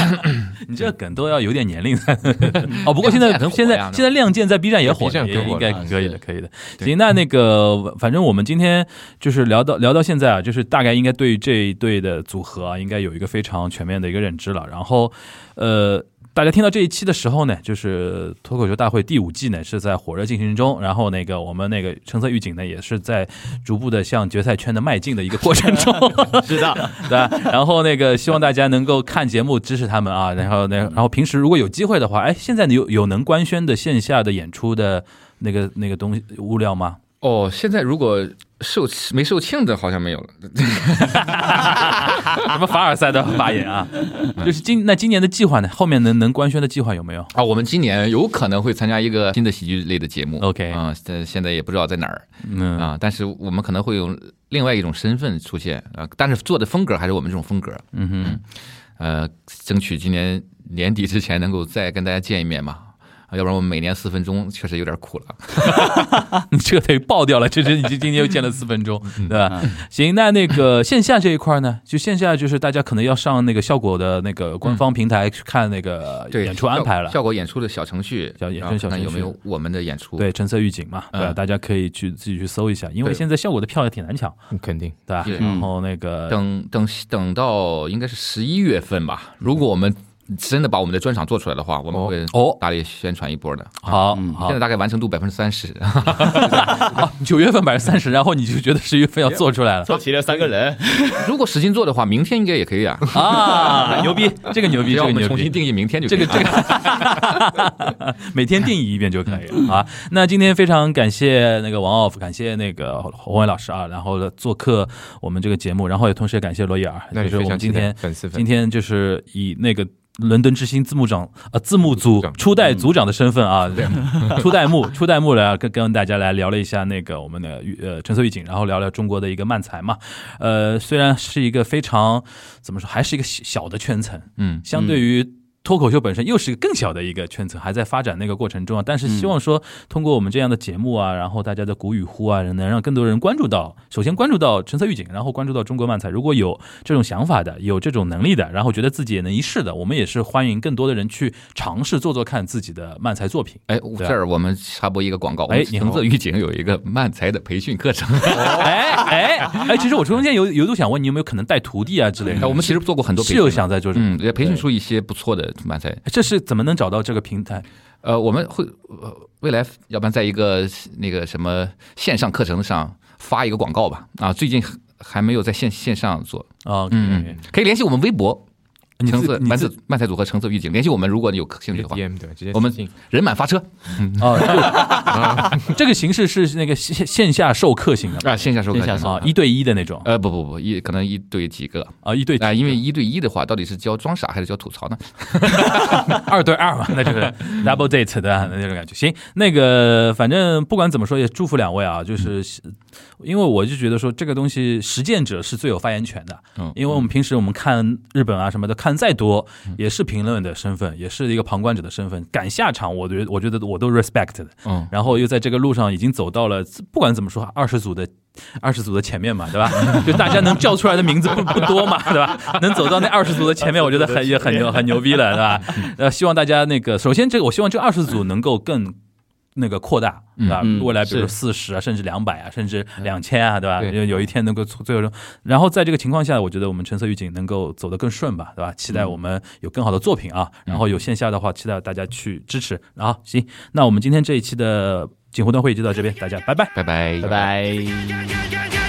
你这个梗都要有点年龄才能 哦。不过现在很现在现在亮剑在 B 站也火也应该可以的，可以的。行，那那个反正我们今天就是聊到聊到现在啊，就是大概应该对这一对的组合啊，应该有一个非常全面的一个认知了。然后呃。大家听到这一期的时候呢，就是脱口秀大会第五季呢是在火热进行中，然后那个我们那个橙色预警呢也是在逐步的向决赛圈的迈进的一个过程中，是的，对吧？然后那个希望大家能够看节目支持他们啊，然后那然后平时如果有机会的话，哎，现在有有能官宣的线下的演出的那个那个东西物料吗？哦，现在如果售没售罄的，好像没有了。什么凡尔赛的发言啊？就是今那今年的计划呢？后面能能官宣的计划有没有？啊，我们今年有可能会参加一个新的喜剧类的节目。OK 啊，现现在也不知道在哪儿嗯啊，但是我们可能会用另外一种身份出现啊，但是做的风格还是我们这种风格。嗯哼，呃，争取今年年底之前能够再跟大家见一面嘛。啊要不然我们每年四分钟确实有点苦了。你这个得爆掉了，就是你今天又见了四分钟，对吧？行，那那个线下这一块呢？就线下就是大家可能要上那个效果的那个官方平台去看那个，演出安排了效。果演出的小程序，小演出小程序有没有我们的演出。对，橙色预警嘛，对大家可以去自己去搜一下，因为现在效果的票也挺难抢，肯定对吧？然后那个等等等到应该是十一月份吧，如果我们真的把我们的专场做出来的话，我们会哦。大力宣传一波的。好好。现在，大概完成度百分之三十，九月份百分之三十，然后你就觉得十月份要做出来了。凑齐了三个人，如果使劲做的话，明天应该也可以啊。啊，牛逼，这个牛逼，让我这个牛逼。们重新定义明天就可以。这个这个。每天定义一遍就可以了啊。那今天非常感谢那个王 off，感谢那个洪伟老师啊，然后做客我们这个节目，然后也同时也感谢罗伊尔，那就是我们今天粉丝粉今天就是以那个伦敦之星字幕长呃字幕组初代组长的身份啊，初代目初代目来跟跟大家来聊了一下那个我们的预呃橙色预警，然后聊聊中国的一个漫才嘛，呃虽然是一个非常怎么说，还是一个小小的圈层，嗯，相对于。脱口秀本身又是一个更小的一个圈层，还在发展那个过程中啊。但是希望说，通过我们这样的节目啊，然后大家的鼓与呼啊，能让更多人关注到，首先关注到橙色预警，然后关注到中国漫才。如果有这种想法的，有这种能力的，然后觉得自己也能一试的，我们也是欢迎更多的人去尝试做做看自己的漫才作品。哎，这儿我们插播一个广告。哎橙色预警有一个漫才的培训课程，哎哎哎，其实我中间有有度想问你有没有可能带徒弟啊之类的？我们其实做过很多培是有想在做这个，嗯，也培训出一些不错的漫才。这是怎么能找到这个平台？呃，我们会呃未来要不然在一个那个什么线上课程上发一个广告吧。啊，最近还没有在线线上做。啊，嗯嗯，可以联系我们微博，你橙色漫自你自色漫才组合橙色预警，联系我们，如果你有兴趣的话我们人满发车。哦，就 这个形式是那个线线下授课型的啊，线下授课线下授啊，一对一的那种。呃，不不不，一可能一对几个。啊，一对啊、因为一对一的话，到底是教装傻还是教吐槽呢？二对二嘛，那就是 double date 的那种感觉。行，那个反正不管怎么说，也祝福两位啊，就是因为我就觉得说这个东西实践者是最有发言权的，嗯因为我们平时我们看日本啊什么的，看再多，也是评论的身份，也是一个旁观者的身份，敢下场，我觉得我觉得我都 respect 的。嗯，然后又在这个路上已经走到了，不管怎么说，二十组的二十组的前面嘛，对吧？就大家能叫出来的名字不不多嘛，对吧？能走到那二十组的前面，我觉得很也很牛很牛逼了，对吧？呃，希望大家那个，首先这个，我希望这二十组能够更。那个扩大，对吧？嗯未来比如四十啊，甚至两百啊，甚至两千啊，对吧？对有有一天能够最后，然后在这个情况下，我觉得我们橙色预警能够走得更顺吧，对吧？期待我们有更好的作品啊，然后有线下的话，期待大家去支持。啊行，那我们今天这一期的锦湖端会议就到这边，大家拜拜。拜拜拜拜。